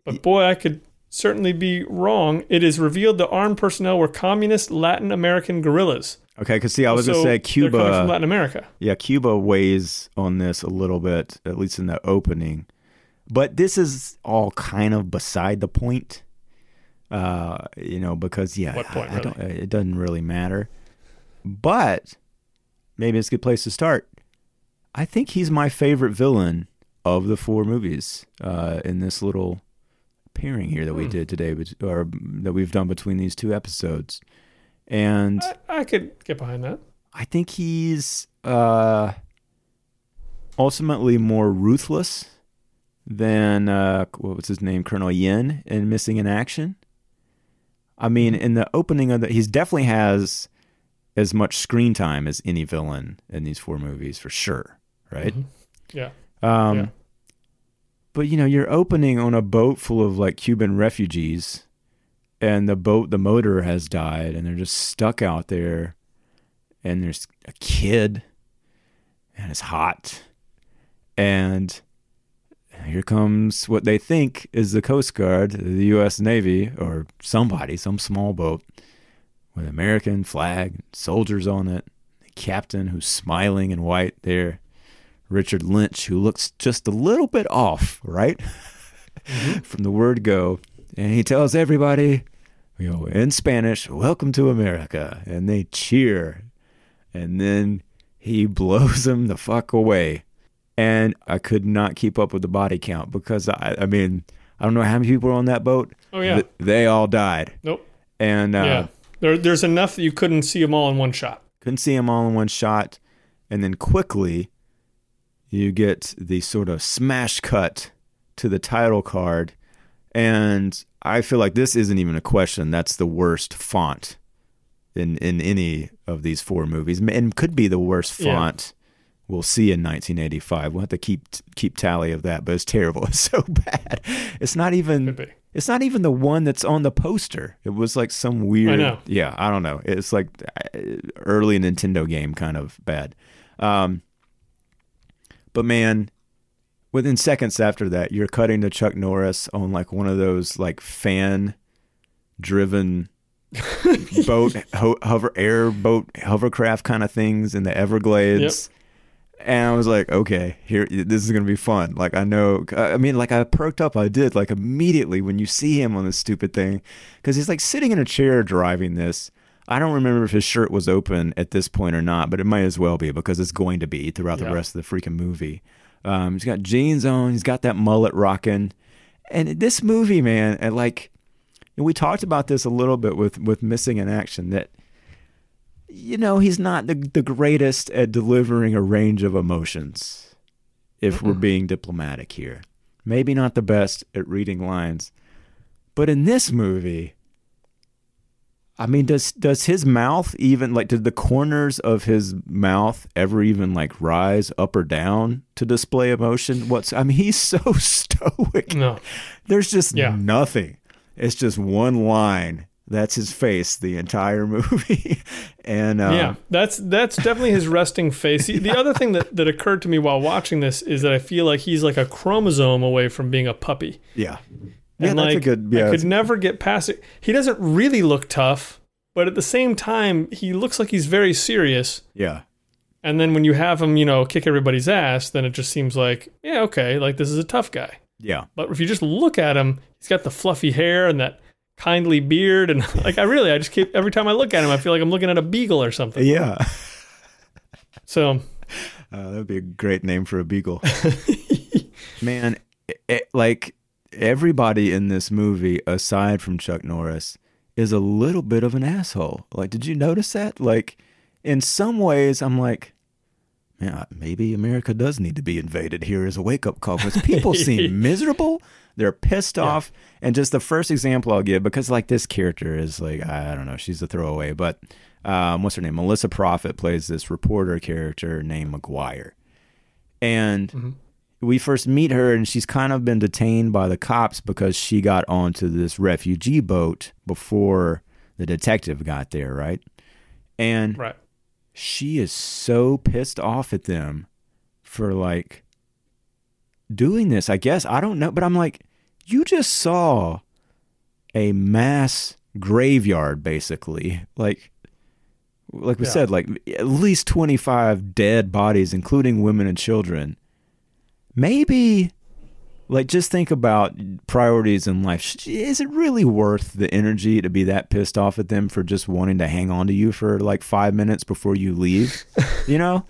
But boy, I could certainly be wrong. It is revealed the armed personnel were communist Latin American guerrillas. Okay, cuz see I was going to say They're coming from Cuba. Latin America. Yeah, Cuba weighs on this a little bit at least in the opening. But this is all kind of beside the point. Uh, you know, because yeah, What point, don't it doesn't really matter. But maybe it's a good place to start. I think he's my favorite villain of the four movies uh, in this little pairing here that we Hmm. did today, or that we've done between these two episodes. And I, I could get behind that. I think he's uh, ultimately more ruthless than uh, what was his name, Colonel Yin, in Missing in Action. I mean, in the opening of the, he's definitely has as much screen time as any villain in these four movies for sure, right? Mhm. Yeah. Um, Yeah. But you know, you're opening on a boat full of like Cuban refugees, and the boat, the motor has died, and they're just stuck out there. And there's a kid, and it's hot, and here comes what they think is the Coast Guard, the U.S. Navy, or somebody, some small boat with American flag, soldiers on it, the captain who's smiling and white there. Richard Lynch, who looks just a little bit off, right? [laughs] From the word go. And he tells everybody, you know, in Spanish, welcome to America. And they cheer. And then he [laughs] blows them the fuck away. And I could not keep up with the body count because I, I mean, I don't know how many people were on that boat. Oh yeah. Th- they all died. nope. And uh, yeah. There, there's enough that you couldn't see them all in one shot. couldn't see them all in one shot and then quickly you get the sort of smash cut to the title card and i feel like this isn't even a question that's the worst font in in any of these four movies and could be the worst Yeah. font we'll see in 1985 we'll have to keep keep tally of that but it's terrible [laughs] it's so bad it's not even it's not even the one that's on the poster. It was like some weird. know. Yeah, I don't know. It's like uh, early Nintendo game kind of bad. Um, but man, within seconds after that, you're cutting to Chuck Norris on like one of those like fan driven [laughs] boat ho- hover air boat hovercraft kind of things in the Everglades. And I was like, okay, here this is gonna be fun. Like I know, uh, I mean, like I perked up. I did like immediately when you see him on this stupid thing, because he's like sitting in a chair driving this. I don't remember if his shirt was open at this point or not, but it might as well be because it's going to be throughout Yeah. the rest of the freaking movie. Um, he's got jeans on. He's got that mullet rocking, and this movie, man, and like and we talked about this a little bit with with missing in action that you know he's not the the greatest at delivering a range of emotions if we're being diplomatic here maybe not the best at reading lines but in this movie I mean, does does his mouth even like did the corners of his mouth ever even like rise up or down to display emotion? What's I mean, he's so [laughs] stoic. No. There's just Yeah. nothing. It's just one line. That's his face the entire [laughs] movie. and uh, yeah, that's that's definitely his resting face. The- The other thing that, that occurred to me while watching this is that I feel like he's like a chromosome away from being a puppy. yeah, yeah. And that's a good. Yeah, I could never get past it. He doesn't really look tough, but at the same time, he looks like he's very serious. yeah, And then when you have him, you know, kick everybody's ass, then it just seems like, yeah, okay, like this is a tough guy. yeah, But if you just look at him, he's got the fluffy hair and that kindly beard, and [laughs] like I really, I just keep every time I look at him, I feel like I'm looking at a beagle or something. yeah. So [laughs] Uh, that would be a great name for a beagle. [laughs] Man, it, it- like everybody in this movie, aside from Chuck Norris, is a little bit of an asshole. Like, did you notice that? Like, in some ways, I'm like, man, maybe America does need to be invaded here as a wake up call because people seem [laughs] miserable. They're pissed off. And just the first example I'll give, because like this character is like, I don't know, she's a throwaway, but um, what's her name? Melissa Prophet plays this reporter character named McGuire. And we first meet her, and she's kind of been detained by the cops because she got onto this refugee boat before the detective got there, right? And right, she is so pissed off at them for like doing this. I guess I don't know, but I'm like, you just saw a mass graveyard, basically. Like, like we Yeah. said, like at least 25 dead bodies, including women and children. Maybe, like, just think about priorities in life. Is it really worth the energy to be that pissed off at them for just wanting to hang on to you for like five minutes before you leave? [laughs] you know?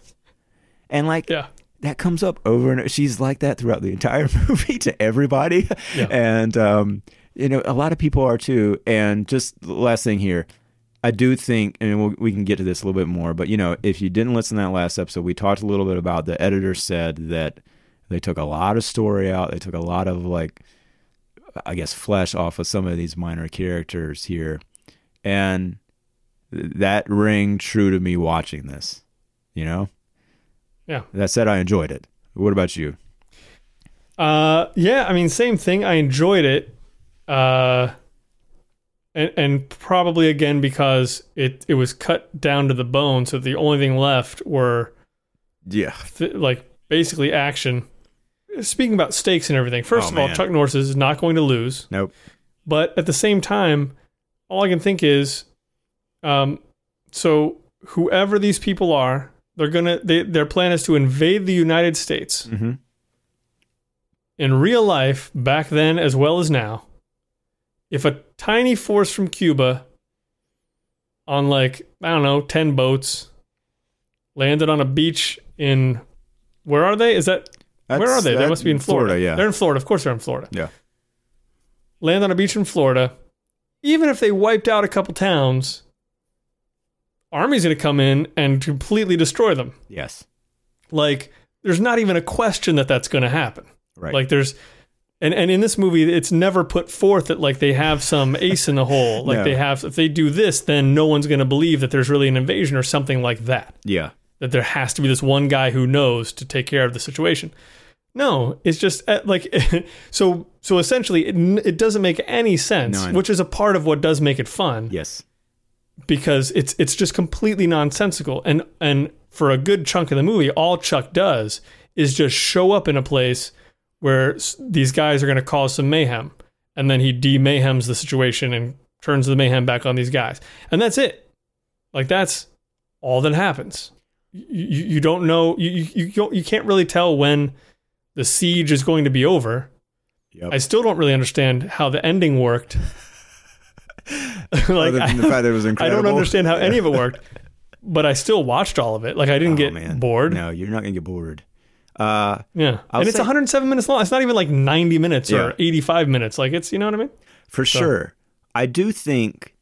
And like, yeah, that comes up over and she's like that throughout the entire [laughs] movie to everybody Yeah. and um you know a lot of people are too and just the last thing here i do think and we'll, we can get to this a little bit more but you know if you didn't listen to that last episode we talked a little bit about the editor said that they took a lot of story out they took a lot of like i guess flesh off of some of these minor characters here and that rang true to me watching this you know yeah. that said, I enjoyed it. What about you? Uh, yeah, I mean, same thing. I enjoyed it. Uh, and, and probably again because it, it was cut down to the bone. So the only thing left were Yeah. th- like basically action. Speaking about stakes and everything, first Oh, of all, man. Chuck Norris is not going to lose. Nope. But at the same time, all I can think is, um, so whoever these people are, they're gonna. They, their plan is to invade the United States Mm-hmm. in real life, back then as well as now. If a tiny force from Cuba, on like I don't know, ten boats, landed on a beach in, where are they? Is that where are they? They must be in Florida. yeah. They're in Florida. Of course, they're in Florida. Yeah. Land on a beach in Florida. Even if they wiped out a couple towns, army's going to come in and completely destroy them. yes. Like, there's not even a question that that's going to happen. Right. Like, there's, and and in this movie, it's never put forth that like they have some ace in the hole. [laughs] Like No. they have, if they do this, then no one's going to believe that there's really an invasion or something like that yeah. That there has to be this one guy who knows to take care of the situation. No, it's just uh, like [laughs] so. So essentially, it, it doesn't make any sense, No, I know. which is a part of what does make it fun Yes. because it's it's just completely nonsensical. And and for a good chunk of the movie, all Chuck does is just show up in a place where these guys are going to cause some mayhem, and then he de-mayhems the situation and turns the mayhem back on these guys, and that's it. Like that's all that happens. You, you, don't know you you you, don't, you can't really tell when the siege is going to be over. Yep. I still don't really understand how the ending worked. [laughs] like Other than the fact that it was incredible. [laughs] I don't understand how any of it [laughs] worked, but I still watched all of it. Like I didn't Oh, get man. bored. No, you're not gonna get bored. Uh, Yeah, I'll and it's say- 107 minutes long. It's not even like 90 minutes Yeah. or 85 minutes. Like it's you know what I mean? for sure. I do think,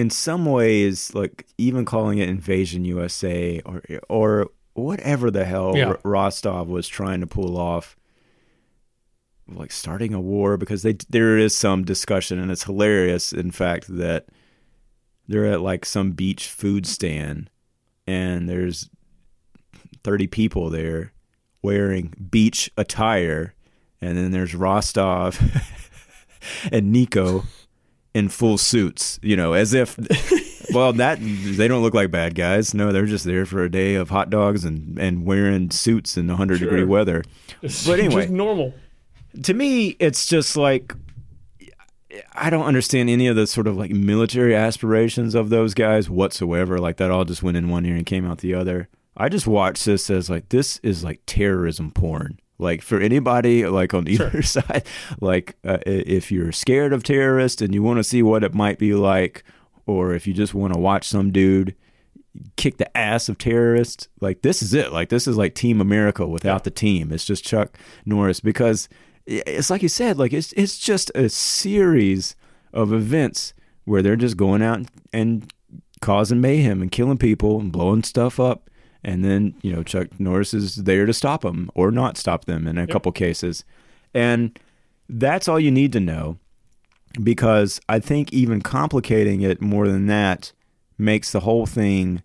in some ways, like even calling it Invasion USA or or whatever the hell Yeah. Rostov was trying to pull off, like starting a war because they there is some discussion and it's hilarious. In fact, that they're at like some beach food stand and there's thirty people there wearing beach attire, and then there's Rostov. [laughs] and Nico in full suits, you know, as if [laughs] well that they don't look like bad guys. No, they're just there for a day of hot dogs and and wearing suits in 100 Sure. degree weather. [laughs] It's But anyway. just [laughs] normal. To me, it's just like I don't understand any of the sort of like military aspirations of those guys whatsoever. Like that all just went in one ear and came out the other. I just watched this as like this is like terrorism porn. Like for anybody like on either Sure. [laughs] side, like uh, if you're scared of terrorists and you want to see what it might be like, or if you just want to watch some dude kick the ass of terrorists, like this is it. Like this is like Team America without the team. It's just Chuck Norris because it's like you said, like it's it's just a series of events where they're just going out and causing mayhem and killing people and blowing stuff up. And then, you know, Chuck Norris is there to stop them or not stop them in a couple cases. And that's all you need to know because I think even complicating it more than that makes the whole thing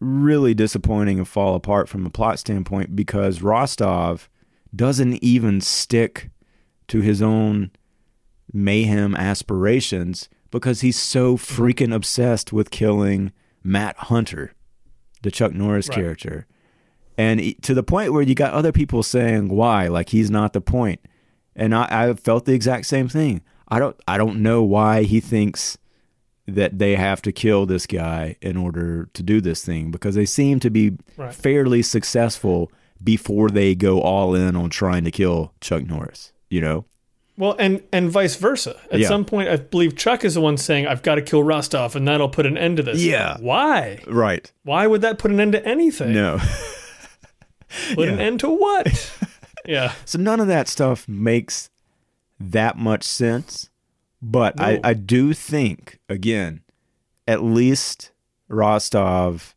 really disappointing and fall apart from a plot standpoint because Rostov doesn't even stick to his own mayhem aspirations because he's so freaking obsessed with killing Matt Hunter, the Chuck Norris Right. character. And to the point where you got other people saying why, like he's not the point. And I, I felt the exact same thing. I don't I don't know why he thinks that they have to kill this guy in order to do this thing because they seem to be Right. fairly successful before they go all in on trying to kill Chuck Norris, you know? Well, and and vice versa. At Yeah. some point, I believe Chuck is the one saying, "I've got to kill Rostov, and that'll put an end to this." Yeah. Why? Right. Why would that put an end to anything? No. [laughs] [laughs] Put an end to what? [laughs] yeah. So none of that stuff makes that much sense. But I, No. I do think, again, at least Rostov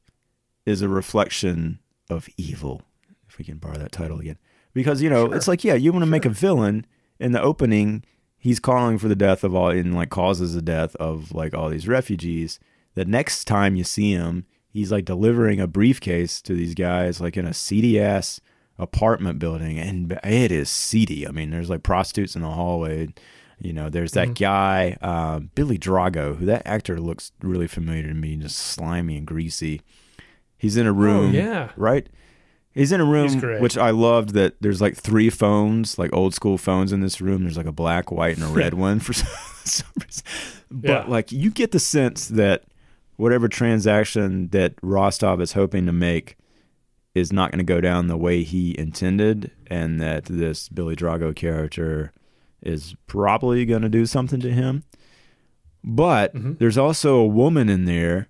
is a reflection of evil, if we can borrow that title again. Because, you know, Sure. it's like, yeah, you want to make a villain in the opening, he's calling for the death of all and like causes the death of like all these refugees. The next time you see him, he's like delivering a briefcase to these guys like in a seedy ass apartment building and it is seedy. I mean, there's like prostitutes in the hallway. You know, there's that guy, uh, Billy Drago, who that actor looks really familiar to me, just slimy and greasy. He's in a room, yeah. right? He's in a room, which I loved. That there's like three phones, like old school phones in this room. There's like a black, white, and a red [laughs] one for some reason. But Yeah. like, you get the sense that whatever transaction that Rostov is hoping to make is not going to go down the way he intended, and that this Billy Drago character is probably going to do something to him. But Mhm. there's also a woman in there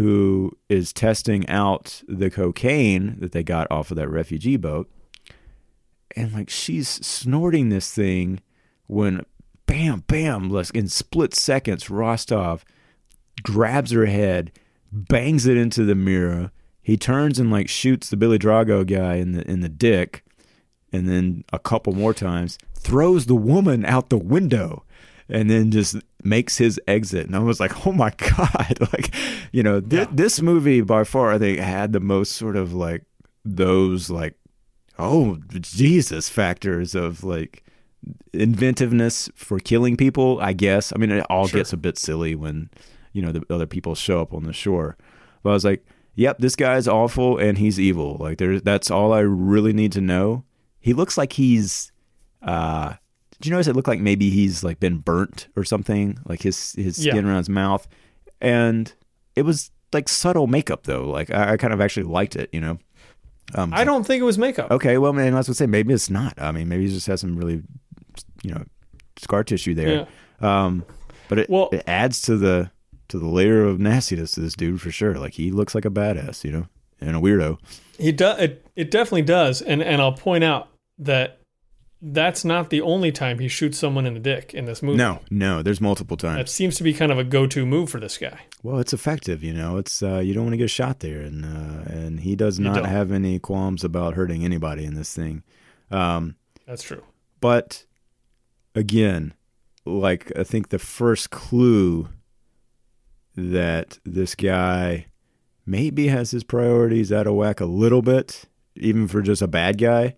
who is testing out the cocaine that they got off of that refugee boat. And like she's snorting this thing when bam, bam, like in split seconds, Rostov grabs her head, bangs it into the mirror. He turns and like shoots the Billy Drago guy in the in the dick, and then a couple more times throws the woman out the window, and then just makes his exit. And I was like, oh my [laughs] god, [laughs] like you know, thi- Yeah. this movie by far I think had the most sort of like those like oh Jesus factors of like inventiveness for killing people. I guess. I mean, it all Sure. gets a bit silly when you know the other people show up on the shore. But I was like, yep, this guy's awful and he's evil. Like there, that's all I really need to know. he looks like he's. uh Did you notice it looked like maybe he's like been burnt or something, like his his Yeah. skin around his mouth, and it was like subtle makeup though. Like I, I kind of actually liked it, you know. Um, I don't think it was makeup. Okay, well, man, I was gonna say maybe it's not. I mean, maybe he just has some really, you know, scar tissue there. Um, but it, Well- it adds to the to the layer of nastiness to this dude for sure. Like he looks like a badass, you know, and a weirdo. He does. It, it definitely does. And and I'll point out that that's not the only time he shoots someone in the dick in this movie. No, no, there's multiple times. That seems to be kind of a go-to move for this guy. Well, it's effective, you know. It's uh, you don't want to get shot there, and uh, and he does not have any qualms about hurting anybody in this thing. Um, That's true. But again, like I think the first clue that this guy maybe has his priorities out of whack a little bit, even for just a bad guy,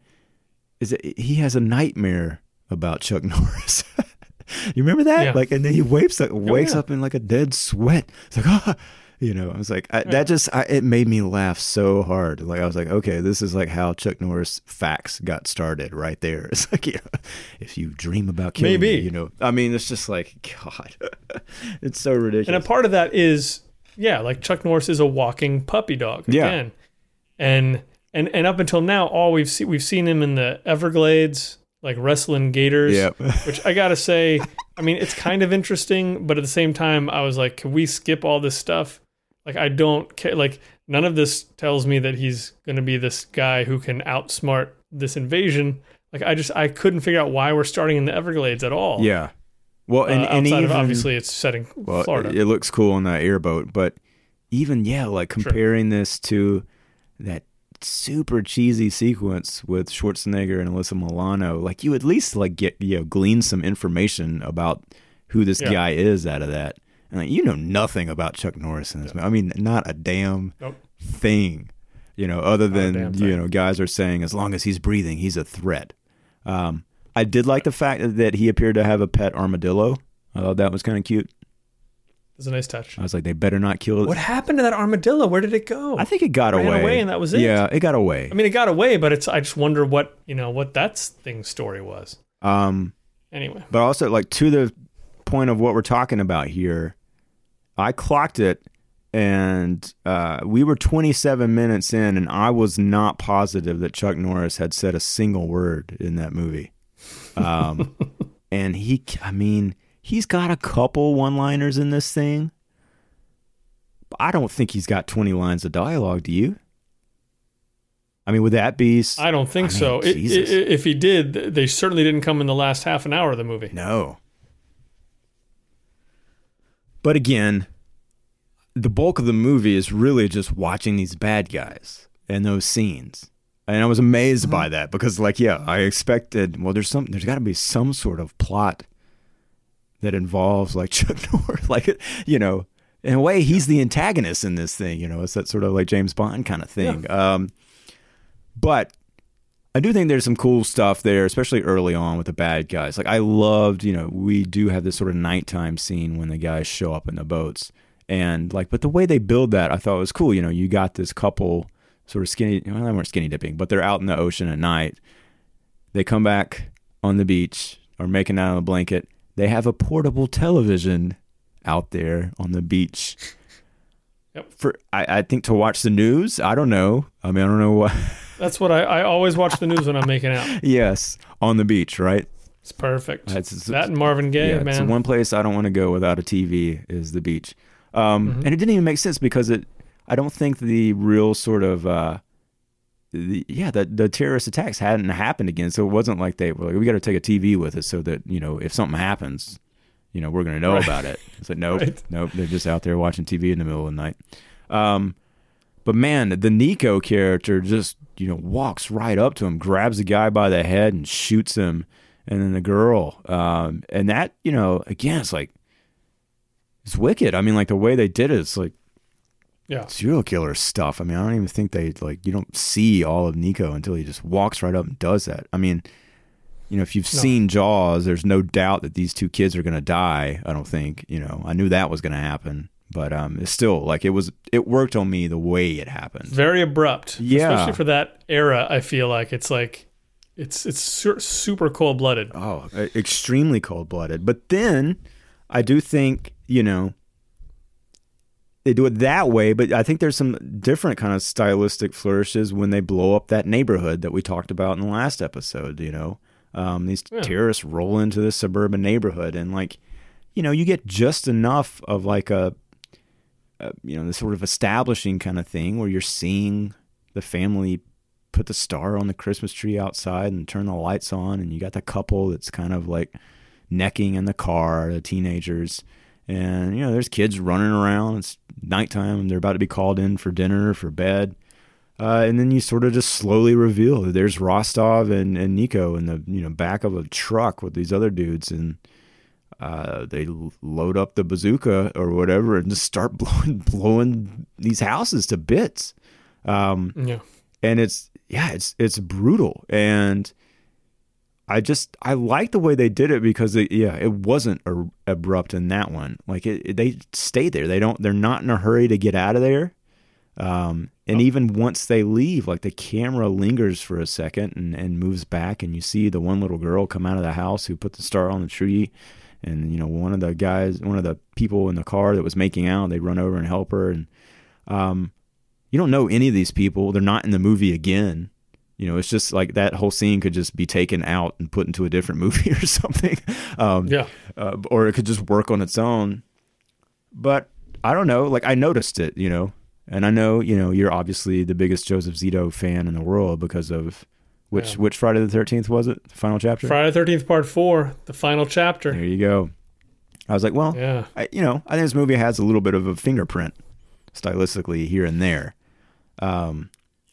is that he has a nightmare about Chuck Norris. [laughs] you remember that? Yeah. Like, and then he wakes up, wakes yeah. up in like a dead sweat. It's like, ah, you know, I was like, I, that just, I, it made me laugh so hard. Like, I was like, okay, this is like how Chuck Norris facts got started right there. [laughs] It's like, know, if you dream about killing Maybe. me, you know, I mean, it's just like, [laughs] God, it's so ridiculous. And a part of that is, yeah, like Chuck Norris is a walking puppy dog Yeah. again, and and and up until now, all we've seen we've seen him in the Everglades, like wrestling gators. Yep. [laughs] Which I gotta say, I mean, it's kind of interesting, but at the same time, I was like, can we skip all this stuff? Like, I don't care. Like, none of this tells me that he's gonna be this guy who can outsmart this invasion. Like, I just I couldn't figure out why we're starting in the Everglades at all. yeah. Well, Uh, and, and outside even, obviously it's setting Well, Florida. it looks cool on that airboat, but even yeah, like comparing this to that super cheesy sequence with Schwarzenegger and Alyssa Milano, like you at least like get you know glean some information about who this Yeah. guy is out of that. And like, you know nothing about Chuck Norris in this. movie. I mean, not a damn Nope. thing. You know, other than you know, guys are saying as long as he's breathing, he's a threat. Um, I did like the fact that he appeared to have a pet armadillo. I thought that was kind of cute. It's a nice touch. I was like, they better not kill it. What happened to that armadillo? Where did it go? I think it got Ran away. away and that was it? Yeah, it got away. I mean, it got away, but it's. I just wonder what you know what that thing's story was. Um, Anyway, but also like to the point of what we're talking about here, I clocked it, and uh, we were 27 minutes in, and I was not positive that Chuck Norris had said a single word in that movie. Um, [laughs] and he, I mean, he's got a couple one-liners in this thing. I don't think he's got 20 lines of dialogue. Do you? I mean, would that be? I don't think I mean, so. I- I- Jesus. if he did, they certainly didn't come in the last half an hour of the movie. No. But again, the bulk of the movie is really just watching these bad guys and those scenes. And I was amazed mm-hmm. by that because, like, yeah, I expected. Well, there's some. There's got to be some sort of plot that involves like [laughs] Chuck Norris. Like, you know, in a way, he's the antagonist in this thing. You know, it's that sort of like James Bond kind of thing. Um, but I do think there's some cool stuff there, especially early on with the bad guys. Like I loved, you know, we do have this sort of nighttime scene when the guys show up in the boats, and like, but the way they build that, I thought was cool. You know, you got this couple sort of skinny, well, they weren't skinny dipping, but they're out in the ocean at night. They come back on the beach or making out on a blanket. They have a portable television out there on the beach. [laughs] Yep. For I, I think to watch the news. I don't know. I mean, I don't know what. [laughs] That's what I, I always watch the news when I'm making out. [laughs] yes, on the beach, right? It's perfect. That's- it's- that and Marvin Gaye, yeah, it's man. one place I don't want to go without a TV is the beach. Um, Mm-hmm. And it didn't even make sense because it. I don't think the real sort of. Uh, yeah, the the terrorist attacks hadn't happened again, so it wasn't like they were like, we got to take a TV with us so that you know if something happens, you know we're going to know Right. about it. It's like nope, Right. nope, they're just out there watching TV in the middle of the night. Um, but man, the Nico character just you know walks right up to him, grabs the guy by the head, and shoots him. And then the girl, um, and that you know again, it's like it's wicked. I mean, like the way they did it, it's like yeah. serial killer stuff. I mean, I don't even think they like you don't see all of Nico until he just walks right up and does that. I mean, you know, if you've No. seen Jaws, there's no doubt that these two kids are going to die. I don't think, you know, I knew that was going to happen, but um, it's still like it was. It worked on me the way it happened. Very abrupt. Yeah. Especially for that era, I feel like it's like It's it's su- super cold blooded. Oh, extremely cold blooded. But then I do think, you know, they do it that way, but I think there's some different kind of stylistic flourishes when they blow up that neighborhood that we talked about in the last episode, you know. Um, these Yeah. terrorists roll into this suburban neighborhood and like, you know, you get just enough of like a, a you know, this sort of establishing kind of thing where you're seeing the family put the star on the Christmas tree outside and turn the lights on, and you got the couple that's kind of like necking in the car, the teenagers, and you know there's kids running around. It's nighttime, and they're about to be called in for dinner for bed. Uh, and then you sort of just slowly reveal that there's Rostov and, and Nico in the you know back of a truck with these other dudes, and uh, they load up the bazooka or whatever and just start [laughs] blowing blowing these houses to bits. Um, Yeah. and it's yeah it's it's brutal and i just i like the way they did it because it, yeah it wasn't a, abrupt in that one. Like it, it- they stay there. They don't they're not in a hurry to get out of there. Um and even once they leave like the camera lingers for a second and, and moves back and you see the one little girl come out of the house who put the star on the tree. And you know one of the guys one of the people in the car that was making out they run over and help her. And um you don't know any of these people. They're not in the movie again. You know, it's just like that whole scene could just be taken out and put into a different [laughs] movie or something. Um, Yeah. uh, or it could just work on its own. But I don't know. Like I noticed it, you know, and I know you know you're obviously the biggest Joseph Zito fan in the world because of which Yeah. which Friday the Thirteenth was it? The final chapter. Friday the Thirteenth Part Four, the final chapter. There you go. I was like, well, Yeah. I, you know, I think this movie has a little bit of a fingerprint stylistically here and there. Um,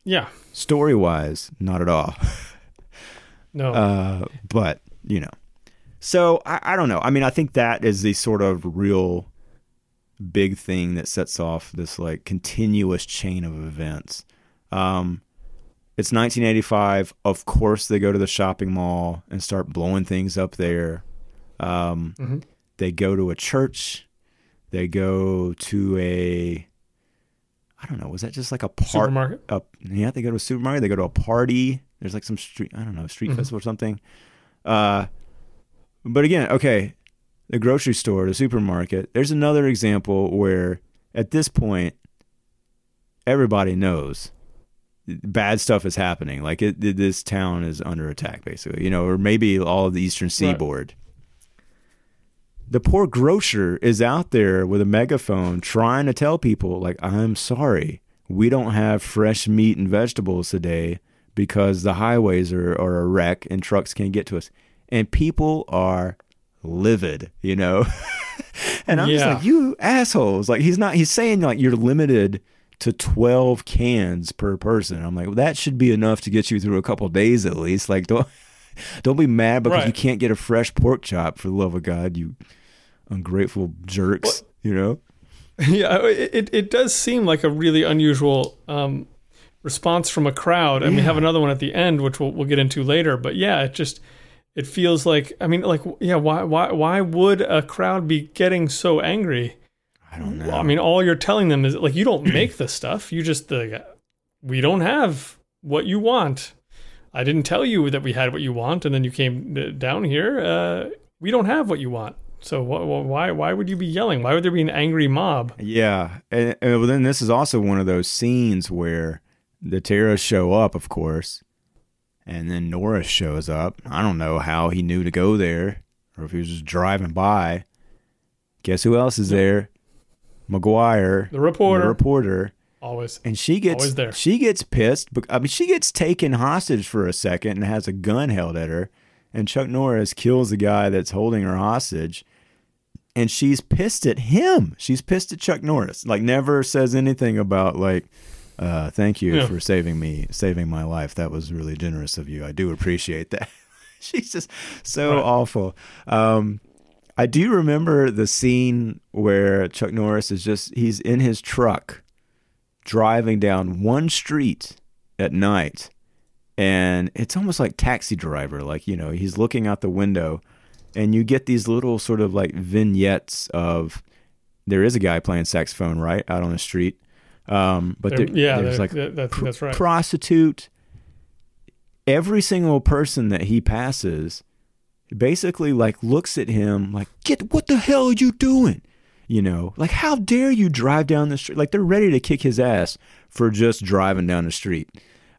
Yeah. story wise, not at all. [laughs] No. Uh, but you know, so I, I don't know. I mean, I think that is the sort of real big thing that sets off this like continuous chain of events. Um, it's 1985. Of course, they go to the shopping mall and start blowing things up there. Um, Mhm. They go to a church. They go to a. I don't know. Was that just like a part? Supermarket. up yeah they go to a supermarket they go to a party there's like some street i don't know street Mhm. festival or something uh but again okay the grocery store the supermarket there's another example where at this point everybody knows bad stuff is happening like it, this town is under attack basically you know or maybe all of the eastern seaboard the poor grocer is out there with a megaphone trying to tell people like i'm sorry we don't have fresh meat and vegetables today because the highways are, are a wreck and trucks can't get to us. And people are livid you know? [laughs] And i'm just like you assholes. Like he's not he's saying like you're limited to 12 cans per person. I'm like well, that should be enough to get you through a couple days at least. Like don't [laughs] don't be mad because Right. you can't get a fresh pork chop for the love of god you ungrateful jerks you know [laughs] yeah, it, it does seem like a really unusual um, response from a crowd, and we have another one at the end, which we'll we'll get into later. But yeah, it just it feels like I mean, like yeah, why why why would a crowd be getting so angry? i don't know I mean, all you're telling them is like you don't make the stuff. You just the we don't have what you want. I didn't tell you that we had what you want, and then you came uh, down here. Uh, we don't have what you want. So wh- wh- why why would you be yelling? Why would there be an angry mob? Yeah, and, and then this is also one of those scenes where the terrorists show up, of course, and then Norris shows up. I don't know how he knew to go there, or if he was just driving by. Guess who else is there? McGuire, The reporter, the reporter, always. and she gets Always there. she gets pissed. I mean, she gets taken hostage for a second and has a gun held at her, and Chuck Norris kills the guy that's holding her hostage. And she's pissed at him. She's pissed at Chuck Norris. Like never says anything about like, uh, "Thank you Yeah. for saving me, saving my life. That was really generous of you. I do appreciate that." [laughs] she's just so Right. awful. Um, I do remember the scene where Chuck Norris is just he's in his truck driving down one street at night and it's almost like taxi driver like you know he's looking out the window and you get these little sort of like vignettes of there is a guy playing saxophone right out on the street um, but There- there, yeah, there's like that- that's, pr- that's right. prostitute every single person that he passes basically like looks at him like, "Get what the hell are you doing?" You know, like how dare you drive down the street? Like they're ready to kick his ass for just driving down the street.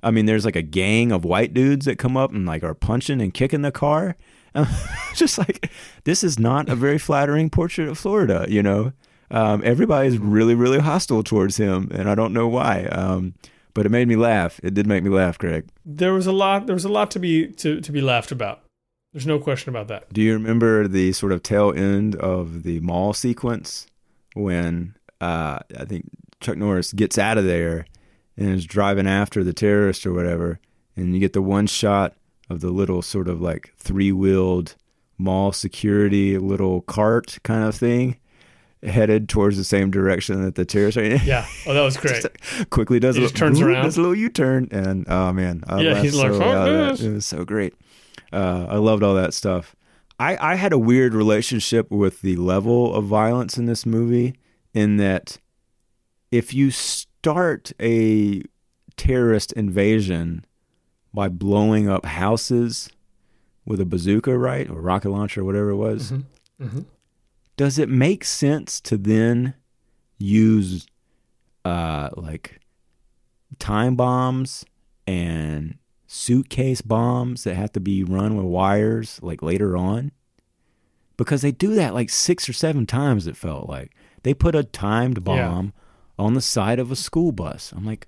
I mean, there's like a gang of white dudes that come up and like are punching and kicking the car. [laughs] just like this is not a very flattering portrait of Florida, you know. Um, everybody's really, really hostile towards him, and I don't know why. Um, but it made me laugh. It did make me laugh, Greg. There was a lot. There was a lot to be to, to be laughed about. There's no question about that. Do you remember the sort of tail end of the mall sequence when uh, I think Chuck Norris gets out of there and is driving after the terrorist or whatever, and you get the one shot of the little sort of like three wheeled mall security little cart kind of thing headed towards the same direction that the terrorist are in. Yeah. Oh, that was [laughs] great. quickly does he a just turns around. does a little U-turn, and oh man, I Yeah, he's like, so "Fuck out of that. this." It was so great. Uh, I loved all that stuff. I, I had a weird relationship with the level of violence in this movie, in that if you start a terrorist invasion by blowing up houses with a bazooka, right, or rocket launcher, or whatever it was, Mhm. Mhm. does it make sense to then use uh like time bombs and suitcase bombs that have to be run with wires like later on because they do that like six or seven times it felt like they put a timed Yeah. On the side of a school bus i'm like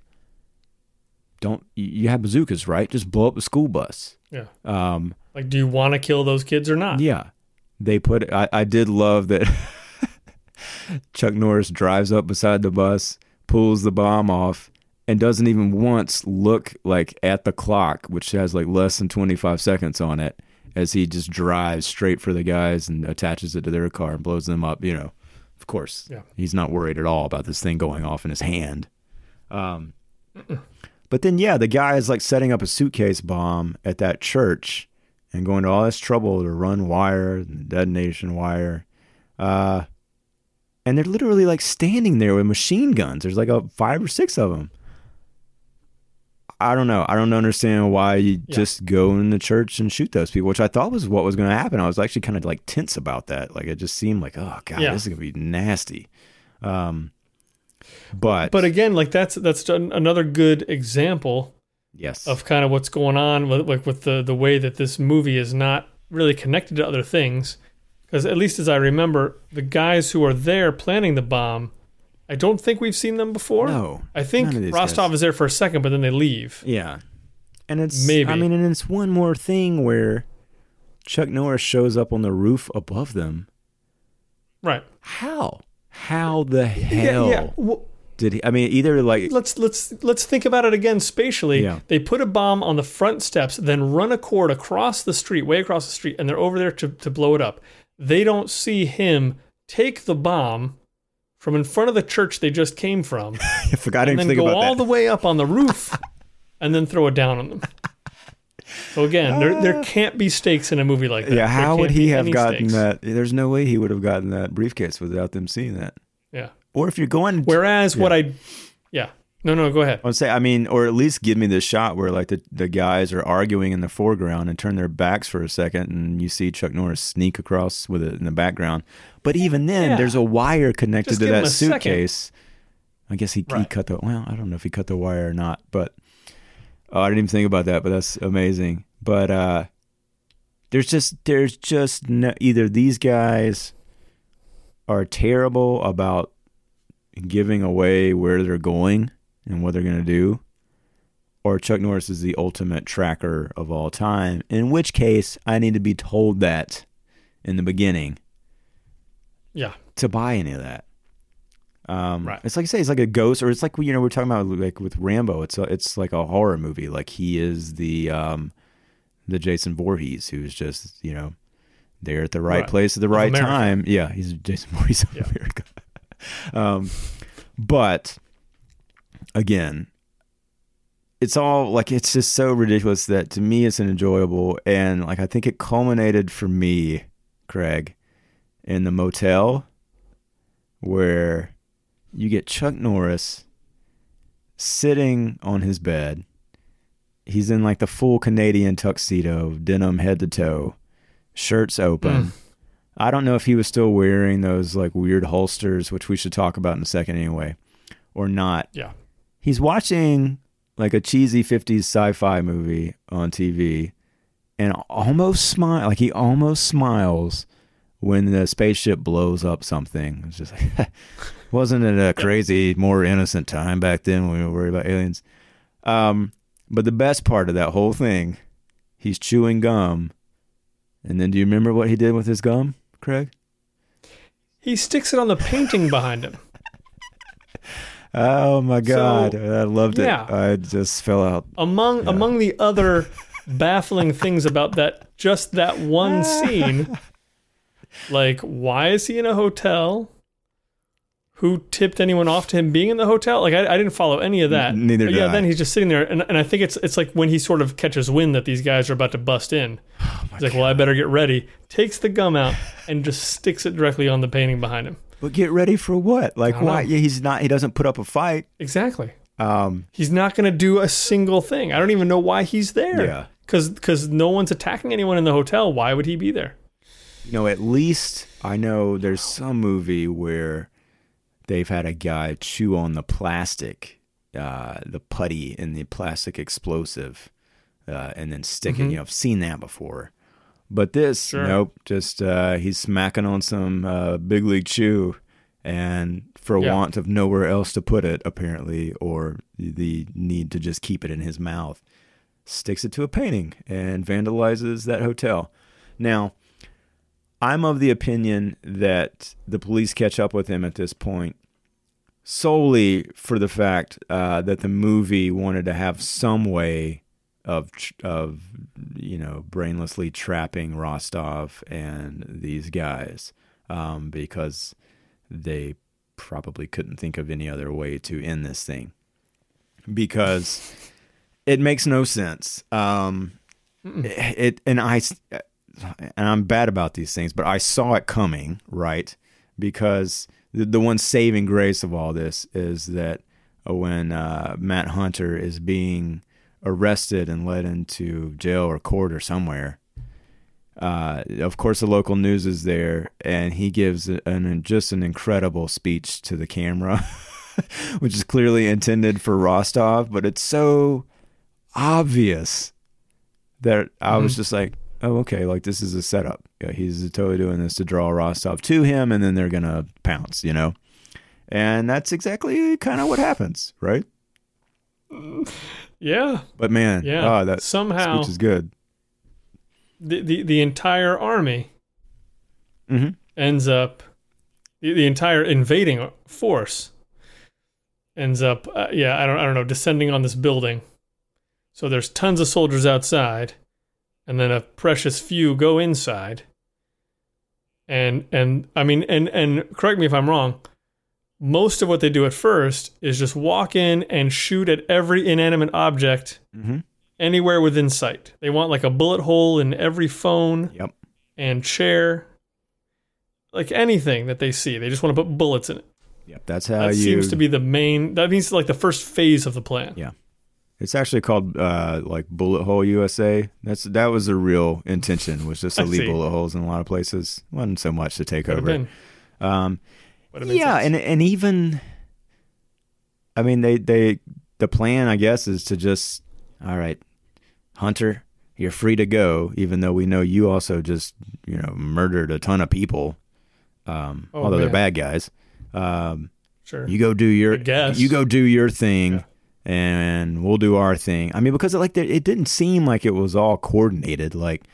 don't you you have bazookas right just blow up the school bus Yeah. um Like, do you want to kill those kids or not? yeah. They put I, I did love that [laughs] Chuck Norris drives up beside the bus, pulls the bomb off, and doesn't even once look like at the clock, which has like less than 25 seconds on it, as he just drives straight for the guys and attaches it to their car and blows them up, you know. Of course. Yeah. He's not worried at all about this thing going off in his hand. Um but then yeah, the guy is like setting up a suitcase bomb at that church and going to all this trouble to run wire, detonation wire. Uh, and they're literally like standing there with machine guns. There's like a five or six of them. I don't know. I don't understand why you Yeah. just go in the church and shoot those people, which I thought was what was going to happen. I was actually kind of like tense about that. Like it just seemed like, oh god, Yeah. this is going to be nasty. Um, but But again, like that's that's another good example yes, of kind of what's going on with like with the the way that this movie is not really connected to other things. Because at least as I remember, the guys who are there planning the bomb, I don't think we've seen them before. no, I think none of these Rostov guys. is there for a second, but then they leave. Yeah. And it's Maybe. I mean, and it's one more thing where Chuck Norris shows up on the roof above them. Right. How? How the hell Yeah. yeah. Well, did he? I mean, either like let's let's let's think about it again spatially. Yeah. They put a bomb on the front steps, then run a cord across the street, way across the street, and they're over there to, to blow it up. They don't see him take the bomb from in front of the church they just came from, [laughs] I forgot and to then go all that. the way up on the roof, [laughs] and then throw it down on them. So again, there ah. there can't be stakes in a movie like that. yeah, how would he have gotten stakes. that? There's no way he would have gotten that briefcase without them seeing that. Yeah. Or if you're going, Whereas what I, yeah, no, no, go ahead. I would say, I mean, or at least give me this shot where like the, the guys are arguing in the foreground and turn their backs for a second, and you see Chuck Norris sneak across with it in the background. But even then, Yeah. there's a wire connected Just to that a second. suitcase. I guess he, he cut the. Well, I don't know if he cut the wire or not, but oh, I didn't even think about that. But that's amazing. But uh, there's just there's just no, either these guys are terrible about giving away where they're going and what they're going to do, or Chuck Norris is the ultimate tracker of all time. In which case, I need to be told that in the beginning Yeah, to buy any of that. Um, Right. It's like I say, it's like a ghost, or it's like you know we're talking about like with Rambo. It's a, it's like a horror movie. Like he is the um, the Jason Voorhees, who's just you know there at the right, Right. place at the right time. Yeah, he's Jason Voorhees of Yeah. America. [laughs] um, but again, it's all like it's just so ridiculous that to me it's an enjoyable, and like I think it culminated for me, Craig, in the motel where you get Chuck Norris sitting on his bed he's in like the full Canadian tuxedo, denim head to toe, shirts open. Mm. I don't know if he was still wearing those like weird holsters, which we should talk about in a second anyway, or not. Yeah. He's watching like a cheesy 50s sci-fi movie on TV and almost smile like he almost smiles when the spaceship blows up something. It's just like [laughs] wasn't it a crazy, more innocent time back then when we were worried about aliens? Um, but the best part of that whole thing, he's chewing gum. And then do you remember what he did with his gum, Craig? He sticks it on the painting behind him. Oh my god, So, I loved it. yeah. I just fell out. Among Yeah. among the other [laughs] baffling things about that just that one [laughs] scene, like why is he in a hotel? Who tipped anyone off to him being in the hotel? Like I, I didn't follow any of that. Neither But did yeah, I. then he's just sitting there, and, and I think it's it's like when he sort of catches wind that these guys are about to bust in. [sighs] Oh he's like, "Well, I better get ready." Takes the gum out and just sticks it directly on the painting behind him. But get ready for what? Like why? Yeah, he's not. He doesn't put up a fight. Exactly. Um, He's not going to do a single thing. I don't even know why he's there. Yeah. Because because no one's attacking anyone in the hotel. Why would he be there? you know, at least I know there's some movie where they've had a guy chew on the plastic, uh, the putty in the plastic explosive, uh, and then stick it. Mhm. You know, I've seen that before. But this, Sure. nope, just uh, he's smacking on some uh, big league chew, and for Yeah. want of nowhere else to put it, apparently, or the need to just keep it in his mouth, sticks it to a painting and vandalizes that hotel. Now, I'm of the opinion that the police catch up with him at this point solely for the fact uh, that the movie wanted to have some way of of you know brainlessly trapping Rostov and these guys um, because they probably couldn't think of any other way to end this thing because it makes no sense. Um, it, it and I and I'm bad about these things, but I saw it coming, right? Because the, the one saving grace of all this is that uh, when uh, Matt Hunter is being arrested and led into jail or court or somewhere, uh, of course the local news is there, and he gives an, an just an incredible speech to the camera, [laughs] which is clearly intended for Rostov, but it's so obvious that I was Mhm. just like, oh, okay, like this is a setup. Yeah, he's totally doing this to draw Rostov to him, and then they're gonna pounce, you know. And that's exactly kind of what happens, right? Yeah. But man, Yeah. oh, that Somehow speech is good. the, the, the entire army hmm ends up, the, the entire invading force ends up, uh, yeah, I don't, I don't know, descending on this building. So there's tons of soldiers outside, and then a precious few go inside. And and I mean and and correct me if I'm wrong. Most of what they do at first is just walk in and shoot at every inanimate object hmm anywhere within sight. They want like a bullet hole in every phone Yep. and chair, like anything that they see. They just want to put bullets in it. Yep. That's how That you. seems to be the main. That means like the first phase of the plan. Yeah. It's actually called uh, like Bullet Hole USA. That's that was the real intention was just to [laughs] leave bullet holes in a lot of places. wasn't so much to take Could over. Um, Would have made yeah, sense. and and even, I mean, they they the plan I guess is to just all right, Hunter, you're free to go, even though we know you also just you know murdered a ton of people, um, Oh, although they're bad guys. Um, sure. you go do your I guess. you go do your thing. Yeah. And we'll do our thing. I mean, because it, like it didn't seem like it was all coordinated. Like,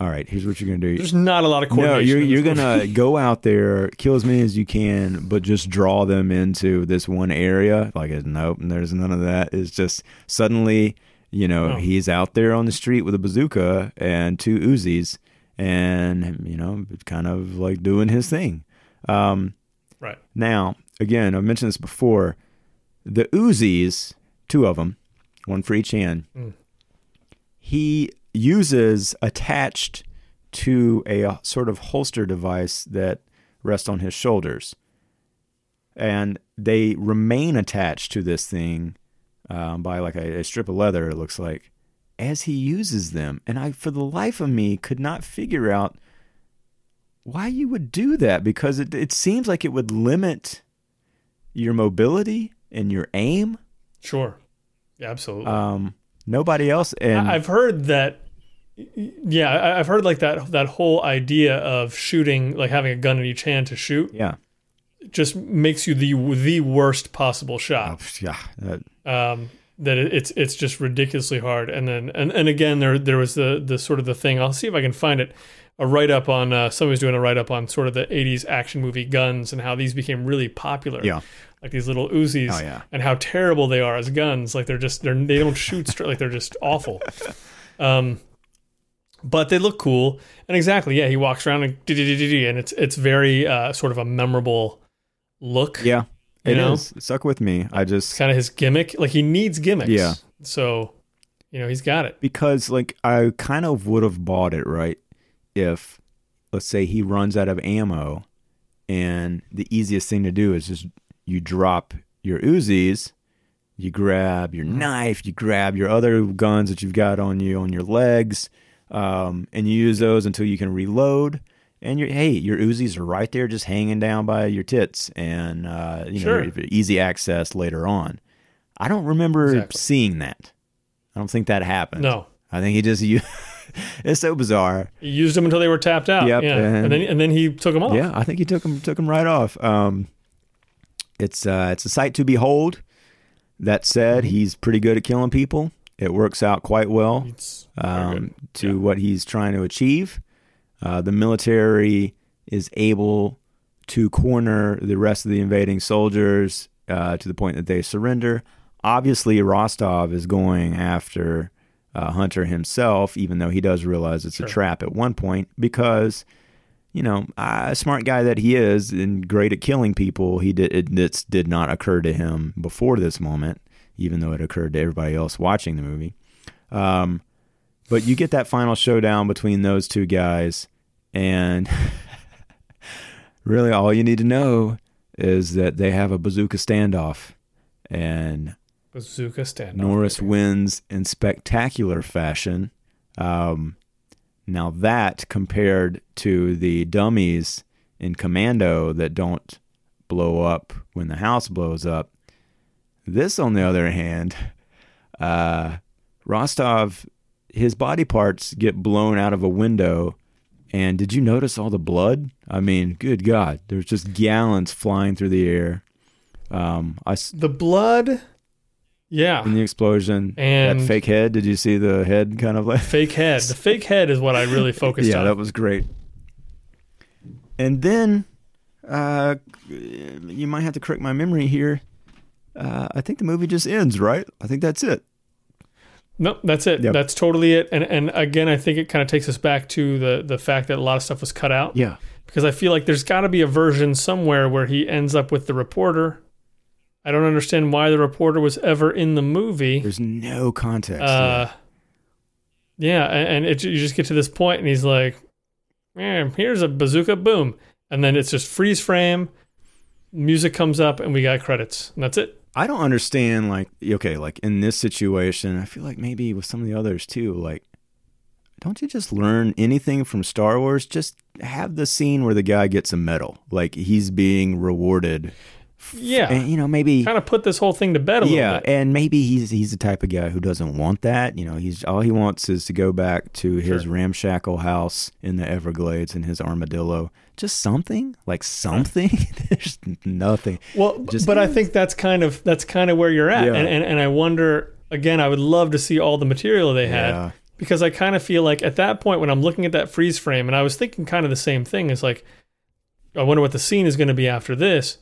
all right, here's what you're gonna do. There's not a lot of No, coordination. you're you're gonna go out there, kill as many as you can, but just draw them into this one area. Like, nope, there's none of that. It's just suddenly, you know, Oh. he's out there on the street with a bazooka and two Uzis, and you know, kind of like doing his thing. Um, right. now, again, I've mentioned this before. The Uzis, two of them, one for each hand. Mm. He uses attached to a, uh, sort of holster device that rests on his shoulders, and they remain attached to this thing um, by like a, a strip of leather. It looks like, as he uses them. And I, for the life of me, could not figure out why you would do that because it, it seems like it would limit your mobility and your aim. Sure. Absolutely. Um, nobody else. And I've heard that. Yeah, I- I've heard like that that whole idea of shooting, like having a gun in each hand to shoot, yeah, just makes you the the worst possible shot. Oh, yeah, that- um, that it's it's just ridiculously hard. And then and, and again there there was the the sort of the thing. I'll see if I can find it. A write up on uh, somebody's doing a write up on sort of the '80s action movie guns and how these became really popular. yeah, like these little Uzis. Oh, yeah. and how terrible they are as guns. Like they're just they're they don't shoot straight. Like they're just awful. [laughs] Um, but they look cool. And exactly, yeah, he walks around and and it's it's very uh, sort of a memorable look. yeah. You It know? is. It stuck with me. I It's just kind of his gimmick. Like he needs gimmicks. Yeah. So, you know, he's got it. because like I kind of would have bought it right if let's say he runs out of ammo and the easiest thing to do is just you drop your Uzis, you grab your knife, you grab your other guns that you've got on you on your legs, um, and you use those until you can reload. And your hey, your Uzis are right there, just hanging down by your tits, and uh, you Sure. know easy access later on. I don't remember Exactly. seeing that. I don't think that happened. No. I think he just used. [laughs] it's so bizarre. He used them until they were tapped out. Yep, Yeah. and- And, then and then he took them off. Yeah, I think he took him took him right off. Um, it's uh, it's a sight to behold. That said, Mm-hmm. he's pretty good at killing people. It works out quite well It's very good. um, to what he's trying to achieve. Uh, the military is able to corner the rest of the invading soldiers uh, to the point that they surrender. Obviously, Rostov is going after uh, Hunter himself, even though he does realize it's Sure. a trap at one point, because you know, a smart guy that he is and great at killing people, he did it did not occur to him before this moment, even though it occurred to everybody else watching the movie. Um, but you get that final showdown between those two guys, and [laughs] really all you need to know is that they have a bazooka standoff, and bazooka standoff. Norris baby. wins in spectacular fashion. Um, now that compared to the dummies in Commando that don't blow up when the house blows up, this on the other hand, uh, Rostov, his body parts get blown out of a window. And did you notice all the blood? I mean, good God, there's just gallons flying through the air. Um, I The blood. Yeah. in the explosion. And- that fake head. Did you see the head kind of like? fake head. The fake head is what I really [laughs] focused yeah, on. that was great. And then, uh, you might have to correct my memory here. Uh, I think the movie just ends, right? I think that's it. Nope, that's it. Yep. That's totally it. And and again, I think it kind of takes us back to the the fact that a lot of stuff was cut out Yeah. because I feel like there's got to be a version somewhere where he ends up with the reporter. I don't understand why the reporter was ever in the movie. There's no context. Uh, yeah, and, and it, you just get to this point, and he's like, "Man, here's a bazooka, boom," and then it's just freeze frame. Music comes up, and we got credits, and that's it. I don't understand, like, okay, like in this situation, I feel like maybe with some of the others too, like, don't you just learn anything from Star Wars? Just have the scene where the guy gets a medal, like he's being rewarded. Yeah, And, you know, maybe kind of put this whole thing to bed a little yeah, bit. and maybe he's he's the type of guy who doesn't want that. You know, he's all he wants is to go back to his Sure. ramshackle house in the Everglades and his armadillo. Just something like something. [laughs] There's nothing. Well, Just- but I think that's kind of that's kind of where you're at, Yeah. and, and and I wonder again. I would love to see all the material they had Yeah. because I kind of feel like at that point when I'm looking at that freeze frame, and I was thinking kind of the same thing. It's like, I wonder what the scene is going to be after this.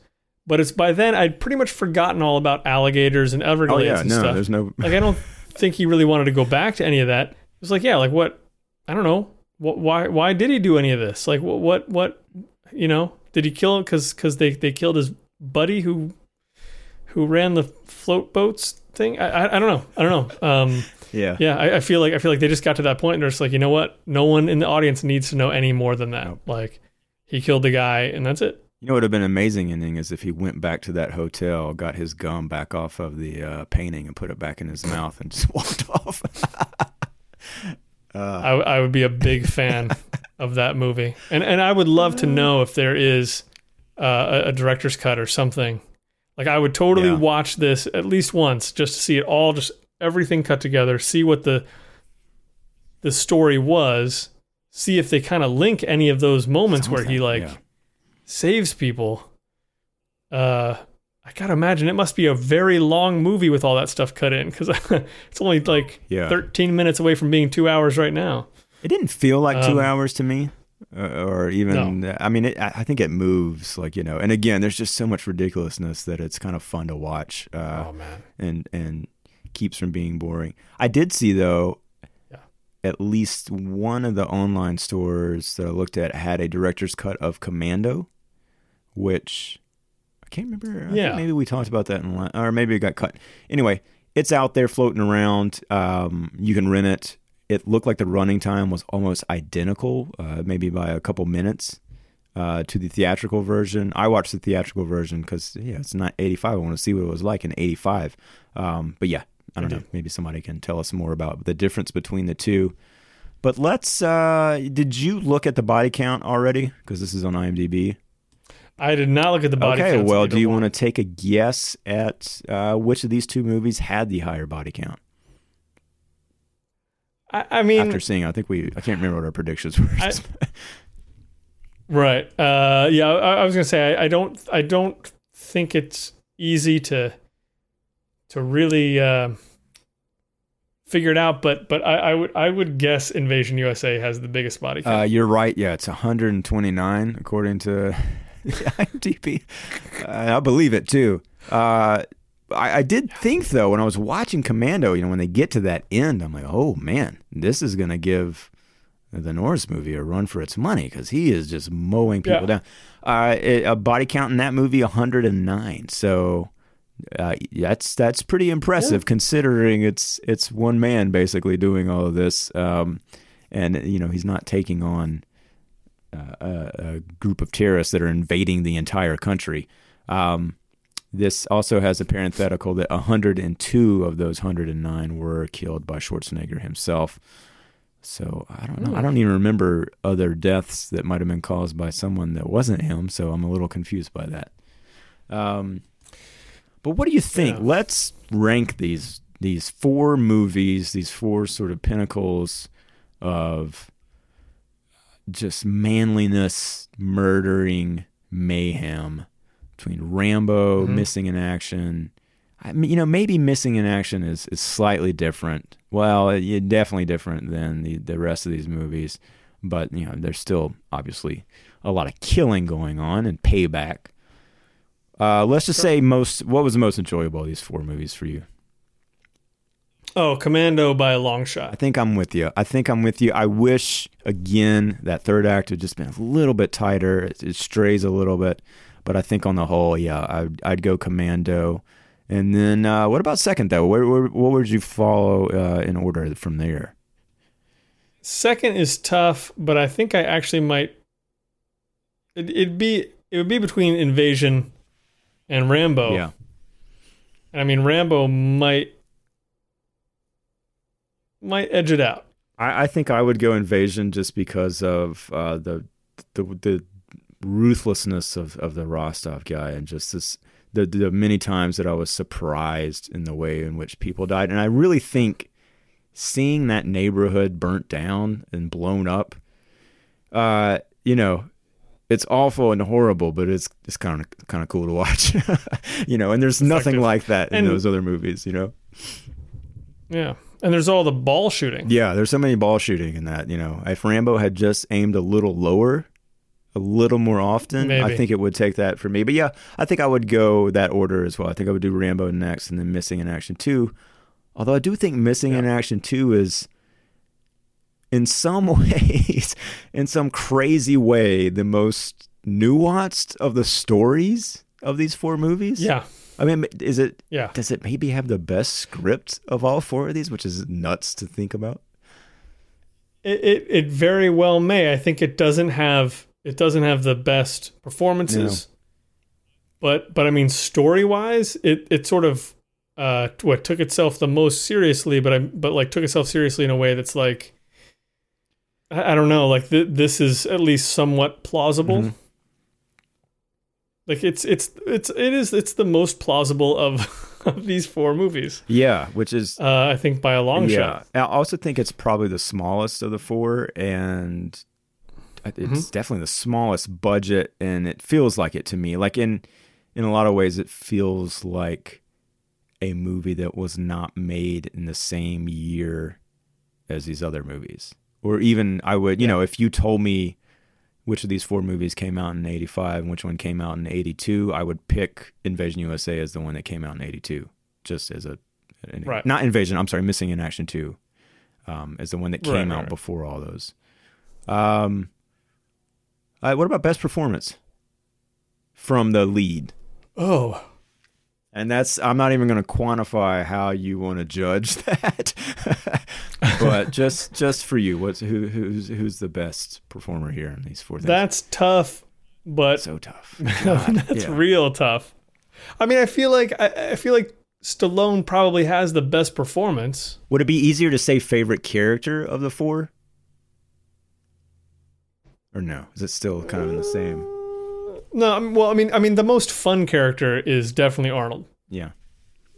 But it's by then I'd pretty much forgotten all about alligators and Everglades Oh yeah, and no, stuff. there's no. Like I don't [laughs] think he really wanted to go back to any of that. It was like, yeah, like what? I don't know. What? Why? Why did he do any of this? Like what? What? What? You know? Did he kill him because because they they killed his buddy who who ran the float boats thing? I I, I don't know. I don't know. Um, Yeah, yeah, I, I feel like I feel like they just got to that point and they're just like, you know what? No one in the audience needs to know any more than that. Nope. Like he killed the guy and that's it. You know what would have been an amazing ending is if he went back to that hotel, got his gum back off of the uh, painting, and put it back in his mouth, and [laughs] just walked off. I, I would be a big fan of that movie, and and I would love to know if there is uh, a, a director's cut or something. Like I would totally Yeah. watch this at least once just to see it all, just everything cut together, see what the the story was, see if they kind of link any of those moments where he like Yeah. Saves people. Uh, I gotta imagine it must be a very long movie with all that stuff cut in because [laughs] it's only like Yeah. 13 minutes away from being two hours right now. It didn't feel like two Um, hours to me, uh, or even. I mean, it, I I think it moves like you know. And again, there's just so much ridiculousness that it's kind of fun to watch, uh, oh man, and and keeps from being boring. I did see though, Yeah. at least one of the online stores that I looked at had a director's cut of Commando, which I can't remember. I think Yeah. maybe we talked about that in or maybe it got cut. Anyway, it's out there floating around. Um, you can rent it. It looked like the running time was almost identical, uh, maybe by a couple minutes. Uh, to the theatrical version, I watched the theatrical version because yeah, it's not 85. I want to see what it was like in 85. Um, but yeah, I don't know. Maybe somebody can tell us more about the difference between the two. But let's. Uh, did you look at the body count already? Because this is on IMDb. I did not look at the body. Count. Okay. Well, do you want to take a guess at uh, which of these two movies had the higher body count? I, I mean, After seeing, I think we. I can't remember what our predictions were. I- [laughs] right? Uh, yeah, I, I was gonna say I, I don't. I don't think it's easy to to really uh, figure it out. But but I, I would I would guess Invasion USA has the biggest body count. Uh, you're right. Yeah, it's 129 according to [laughs] IMDb. Uh, I believe it too. Uh, I, I did think though when I was watching Commando, you know, when they get to that end, I'm like, oh man, this is gonna give the Norris movie a run for its money because he is just mowing people Yeah. down. Uh, it, a body count in that movie 109. So. Uh, that's that's pretty impressive considering it's it's one man basically doing all of this, um, and you know he's not taking on uh, a, a group of terrorists that are invading the entire country. Um, this also has a parenthetical that 102 of those 109 were killed by Schwarzenegger himself. So I don't know. I don't even remember other deaths that might have been caused by someone that wasn't him. So I'm a little confused by that. Um, but what do you think? Yeah. Let's rank these these four movies, these four sort of pinnacles of just manliness, murdering, mayhem between Rambo, Mhm. Missing in Action. I mean, you know, maybe Missing in Action is, is slightly different. Well, it, it definitely different than the, the rest of these movies. But, you know, there's still obviously a lot of killing going on and payback. Uh, let's just say most. What was the most enjoyable of these four movies for you? Oh, Commando by a long shot. I think I'm with you. I think I'm with you. I wish again that third act had just been a little bit tighter. It, it strays a little bit, but I think on the whole, yeah, I'd, I'd go Commando. And then uh, what about second though? Where, where what would you follow uh, in order from there? Second is tough, but I think I actually might. It, it'd be it would be between Invasion and Rambo. Yeah, I mean, Rambo might might edge it out. I, I think I would go Invasion just because of uh, the, the the ruthlessness of, of the Rostov guy and just this the the many times that I was surprised in the way in which people died, and I really think seeing that neighborhood burnt down and blown up, uh, you know, it's awful and horrible, but it's it's kind of kind of cool to watch, [laughs] you know. And there's nothing Effective. like that in And- those other movies, you know. Yeah. And there's all the ball shooting. Yeah, there's so many ball shooting in that. You know, if Rambo had just aimed a little lower, a little more often, I think it would take that for me. But yeah, I think I would go that order as well. I think I would do Rambo next, and then Missing in Action Two. Although I do think Missing in Action Two is, in some [laughs] ways, in some crazy way, the most nuanced of the stories of these four movies. Yeah. I mean, is it? Yeah. Does it maybe have the best script of all four of these, which is nuts to think about? It, it it very well may. I think it doesn't have it doesn't have the best performances. But but I mean story wise, it it sort of uh, what took itself the most seriously, but I but like took itself seriously in a way that's like, I, I don't know, like th- this is at least somewhat plausible. Mhm. Like it's it's it's it is it's the most plausible of [laughs] of these four movies. Yeah, which is Uh, I think by a long yeah. shot. I also think it's probably the smallest of the four, and it's Mm-hmm. definitely the smallest budget, and it feels like it to me. Like in in a lot of ways, it feels like a movie that was not made in the same year as these other movies, or even I would, you know, if you told me which of these four movies came out in 85 and which one came out in 82 i would pick invasion usa as the one that came out in 82 just as a an- Right. not invasion i'm sorry missing in action 2 um, as the one that came Right, out right. before all those um, uh, what about best performance from the lead Oh, and that's i'm not even going to quantify how you want to judge [laughs] that but just just for you what's who who's who's the best performer here in these four things that's tough, but so tough [laughs] that's yeah. real tough. I mean, I feel like I, I feel like Stallone probably has the best performance. Would it be easier to say favorite character of the four? Or no? Is it still kind of in the same? No, I mean, well, I mean, I mean, the most fun character is definitely Arnold. Yeah.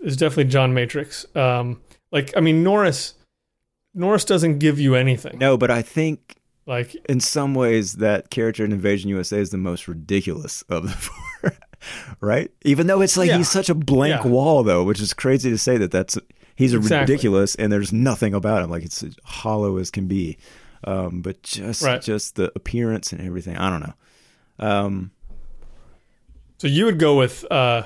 Is definitely John Matrix. Um, like, I mean, Norris. Norris doesn't give you anything. No, but I think Like, in some ways that character in Invasion USA is the most ridiculous of the [laughs] four. right? Even though it's like Yeah. he's such a blank Yeah. wall though, which is crazy to say that that's he's a Exactly. ridiculous and there's nothing about him like it's as hollow as can be. Um, but just Right. just the appearance and everything. I don't know. Um, so you would go with uh,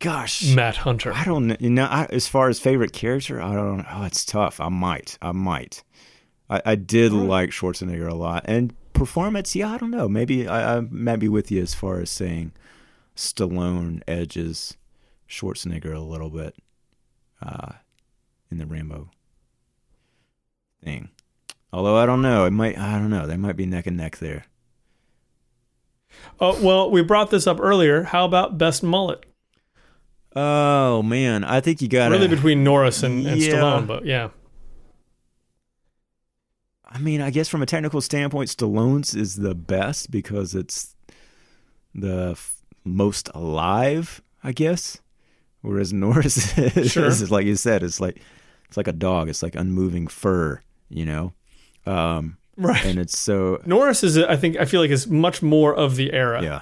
gosh, Matt Hunter. I don't you know. I, as far as favorite character, I don't. Oh, it's tough. I might. I might. I, I did like Schwarzenegger a lot, and performance. Yeah, I don't know. Maybe I, I might be with you as far as saying Stallone edges Schwarzenegger a little bit uh, in the Rambo thing. Although I don't know, it might. I don't know. They might be neck and neck there. Oh well, we brought this up earlier. How about best mullet? Oh man, I think you got it. Really between Norris and, and Yeah. Stallone, but yeah. I mean, I guess from a technical standpoint, Stallone's is the best because it's the f- most alive, I guess. Whereas Norris [laughs] is, Sure. is like you said, it's like it's like a dog. It's like unmoving fur, you know. Um, Right. and it's so Norris is, I think, I feel like is much more of the era. yeah.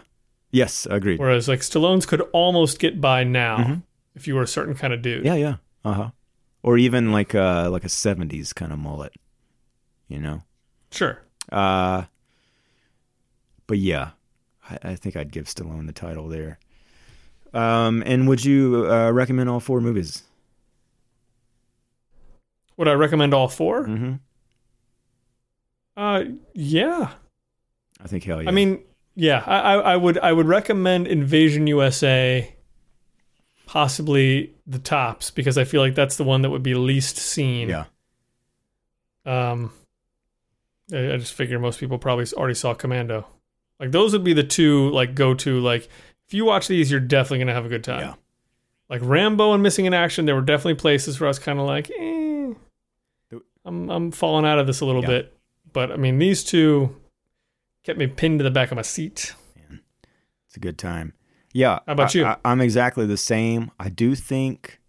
Yes, agreed. Whereas like Stallone's could almost get by now Mhm. if you were a certain kind of dude. Yeah, yeah. Uh huh. Or even like uh like a '70s kind of mullet, you know. Sure. Uh, but yeah, I, I think I'd give Stallone the title there. Um, and would you uh, recommend all four movies? Would I recommend all 4 Mm-hmm. Uh, yeah. I think hell yeah. I mean, yeah. I, I, I would I would recommend Invasion USA, possibly the tops because I feel like that's the one that would be least seen. yeah, Um, I, I just figure most people probably already saw Commando. Like those would be the two like go to like if you watch these, you're definitely gonna have a good time. Yeah. Like Rambo and Missing in Action, there were definitely places where I was kind of like, eh, I'm I'm falling out of this a little Yeah. bit. But I mean, these two kept me pinned to the back of my seat. it's a good time. Yeah. How about I- you? I, I'm exactly the same. I do think.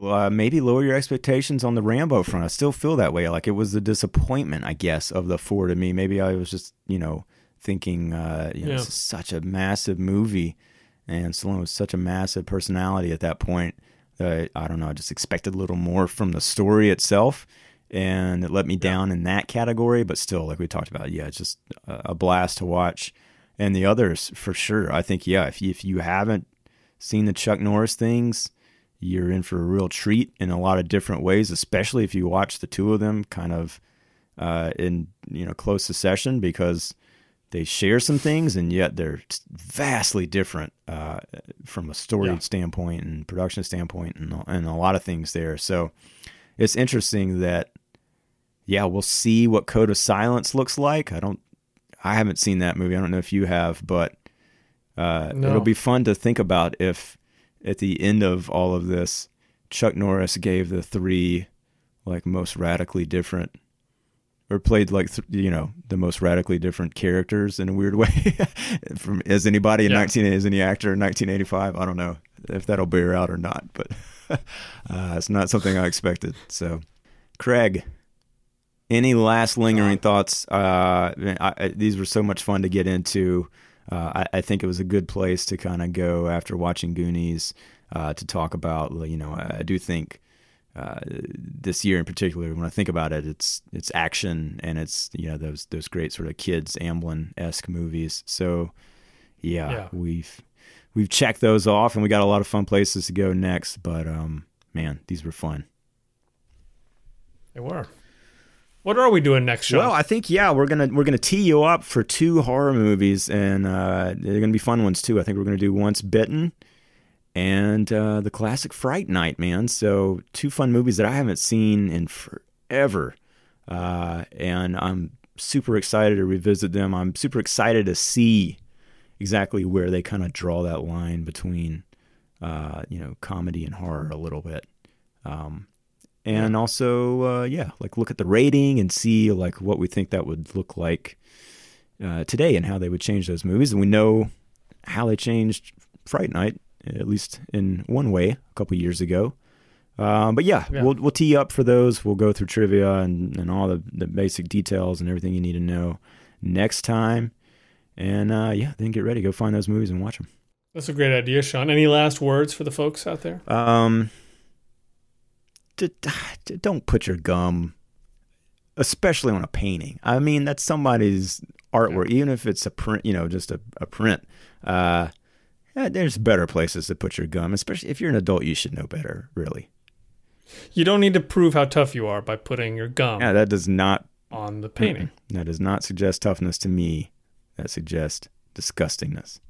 Uh, maybe lower your expectations on the Rambo front. I still feel that way. Like it was the disappointment, I guess, of the four to me. Maybe I was just, you know, thinking, uh, you know, Yeah. this is such a massive movie, and Stallone was such a massive personality at that point. That I don't know. I just expected a little more from the story itself, and it let me down in that category. But still, like we talked about, yeah, it's just a a blast to watch. And the others, for sure, I think, yeah, if you, if you haven't seen the Chuck Norris things, you're in for a real treat in a lot of different ways, especially if you watch the two of them kind of uh, in you know close succession because they share some things and yet they're vastly different uh, from a story Yeah. standpoint and production standpoint and, and a lot of things there. So it's interesting that yeah, we'll see what Code of Silence looks like. I don't, I haven't seen that movie. I don't know if you have, but uh, No. it'll be fun to think about if at the end of all of this, Chuck Norris gave the three like most radically different or played like th- you know the most radically different characters in a weird way [laughs] from as anybody in Yeah. 19 as any actor in 1985 i don't know if that'll bear out or not but [laughs] uh, it's not something i expected so craig any last lingering thoughts uh, I, I, these were so much fun to get into uh, I, I think it was a good place to kind of go after watching goonies uh, to talk about you know i, do think uh, this year in particular, when I think about it, it's it's action and it's you know those those great sort of kids Amblin esque movies. So yeah, Yeah. we've we've checked those off, and we got a lot of fun places to go next. But um, man, these were fun. They were. What are we doing next, Sean? Well, I think yeah, we're gonna we're gonna tee you up for two horror movies, and uh, they're gonna be fun ones too. I think we're gonna do Once Bitten and uh, the classic Fright Night, man. So two fun movies that I haven't seen in forever, uh, and I'm super excited to revisit them. I'm super excited to see exactly where they kind of draw that line between uh, you know comedy and horror a little bit. Um, and also uh, yeah like look at the rating and see like what we think that would look like uh, today and how they would change those movies and we know how they changed fright night at least in one way a couple years ago um, but yeah, Yeah. we'll we'll tee you up for those. We'll go through trivia and, and all the, the basic details and everything you need to know next time. And uh, yeah, then get ready. Go find those movies and watch them. That's a great idea, Sean. Any last words for the folks out there? Um, don't put your gum, especially on a painting. I mean, that's somebody's artwork, even if it's a print, you know, just a, a print. Uh, eh, there's better places to put your gum, especially if you're an adult. You should know better, really. You don't need to prove how tough you are by putting your gum Yeah, that does not on the painting. that does not suggest toughness to me. That suggests disgustingness.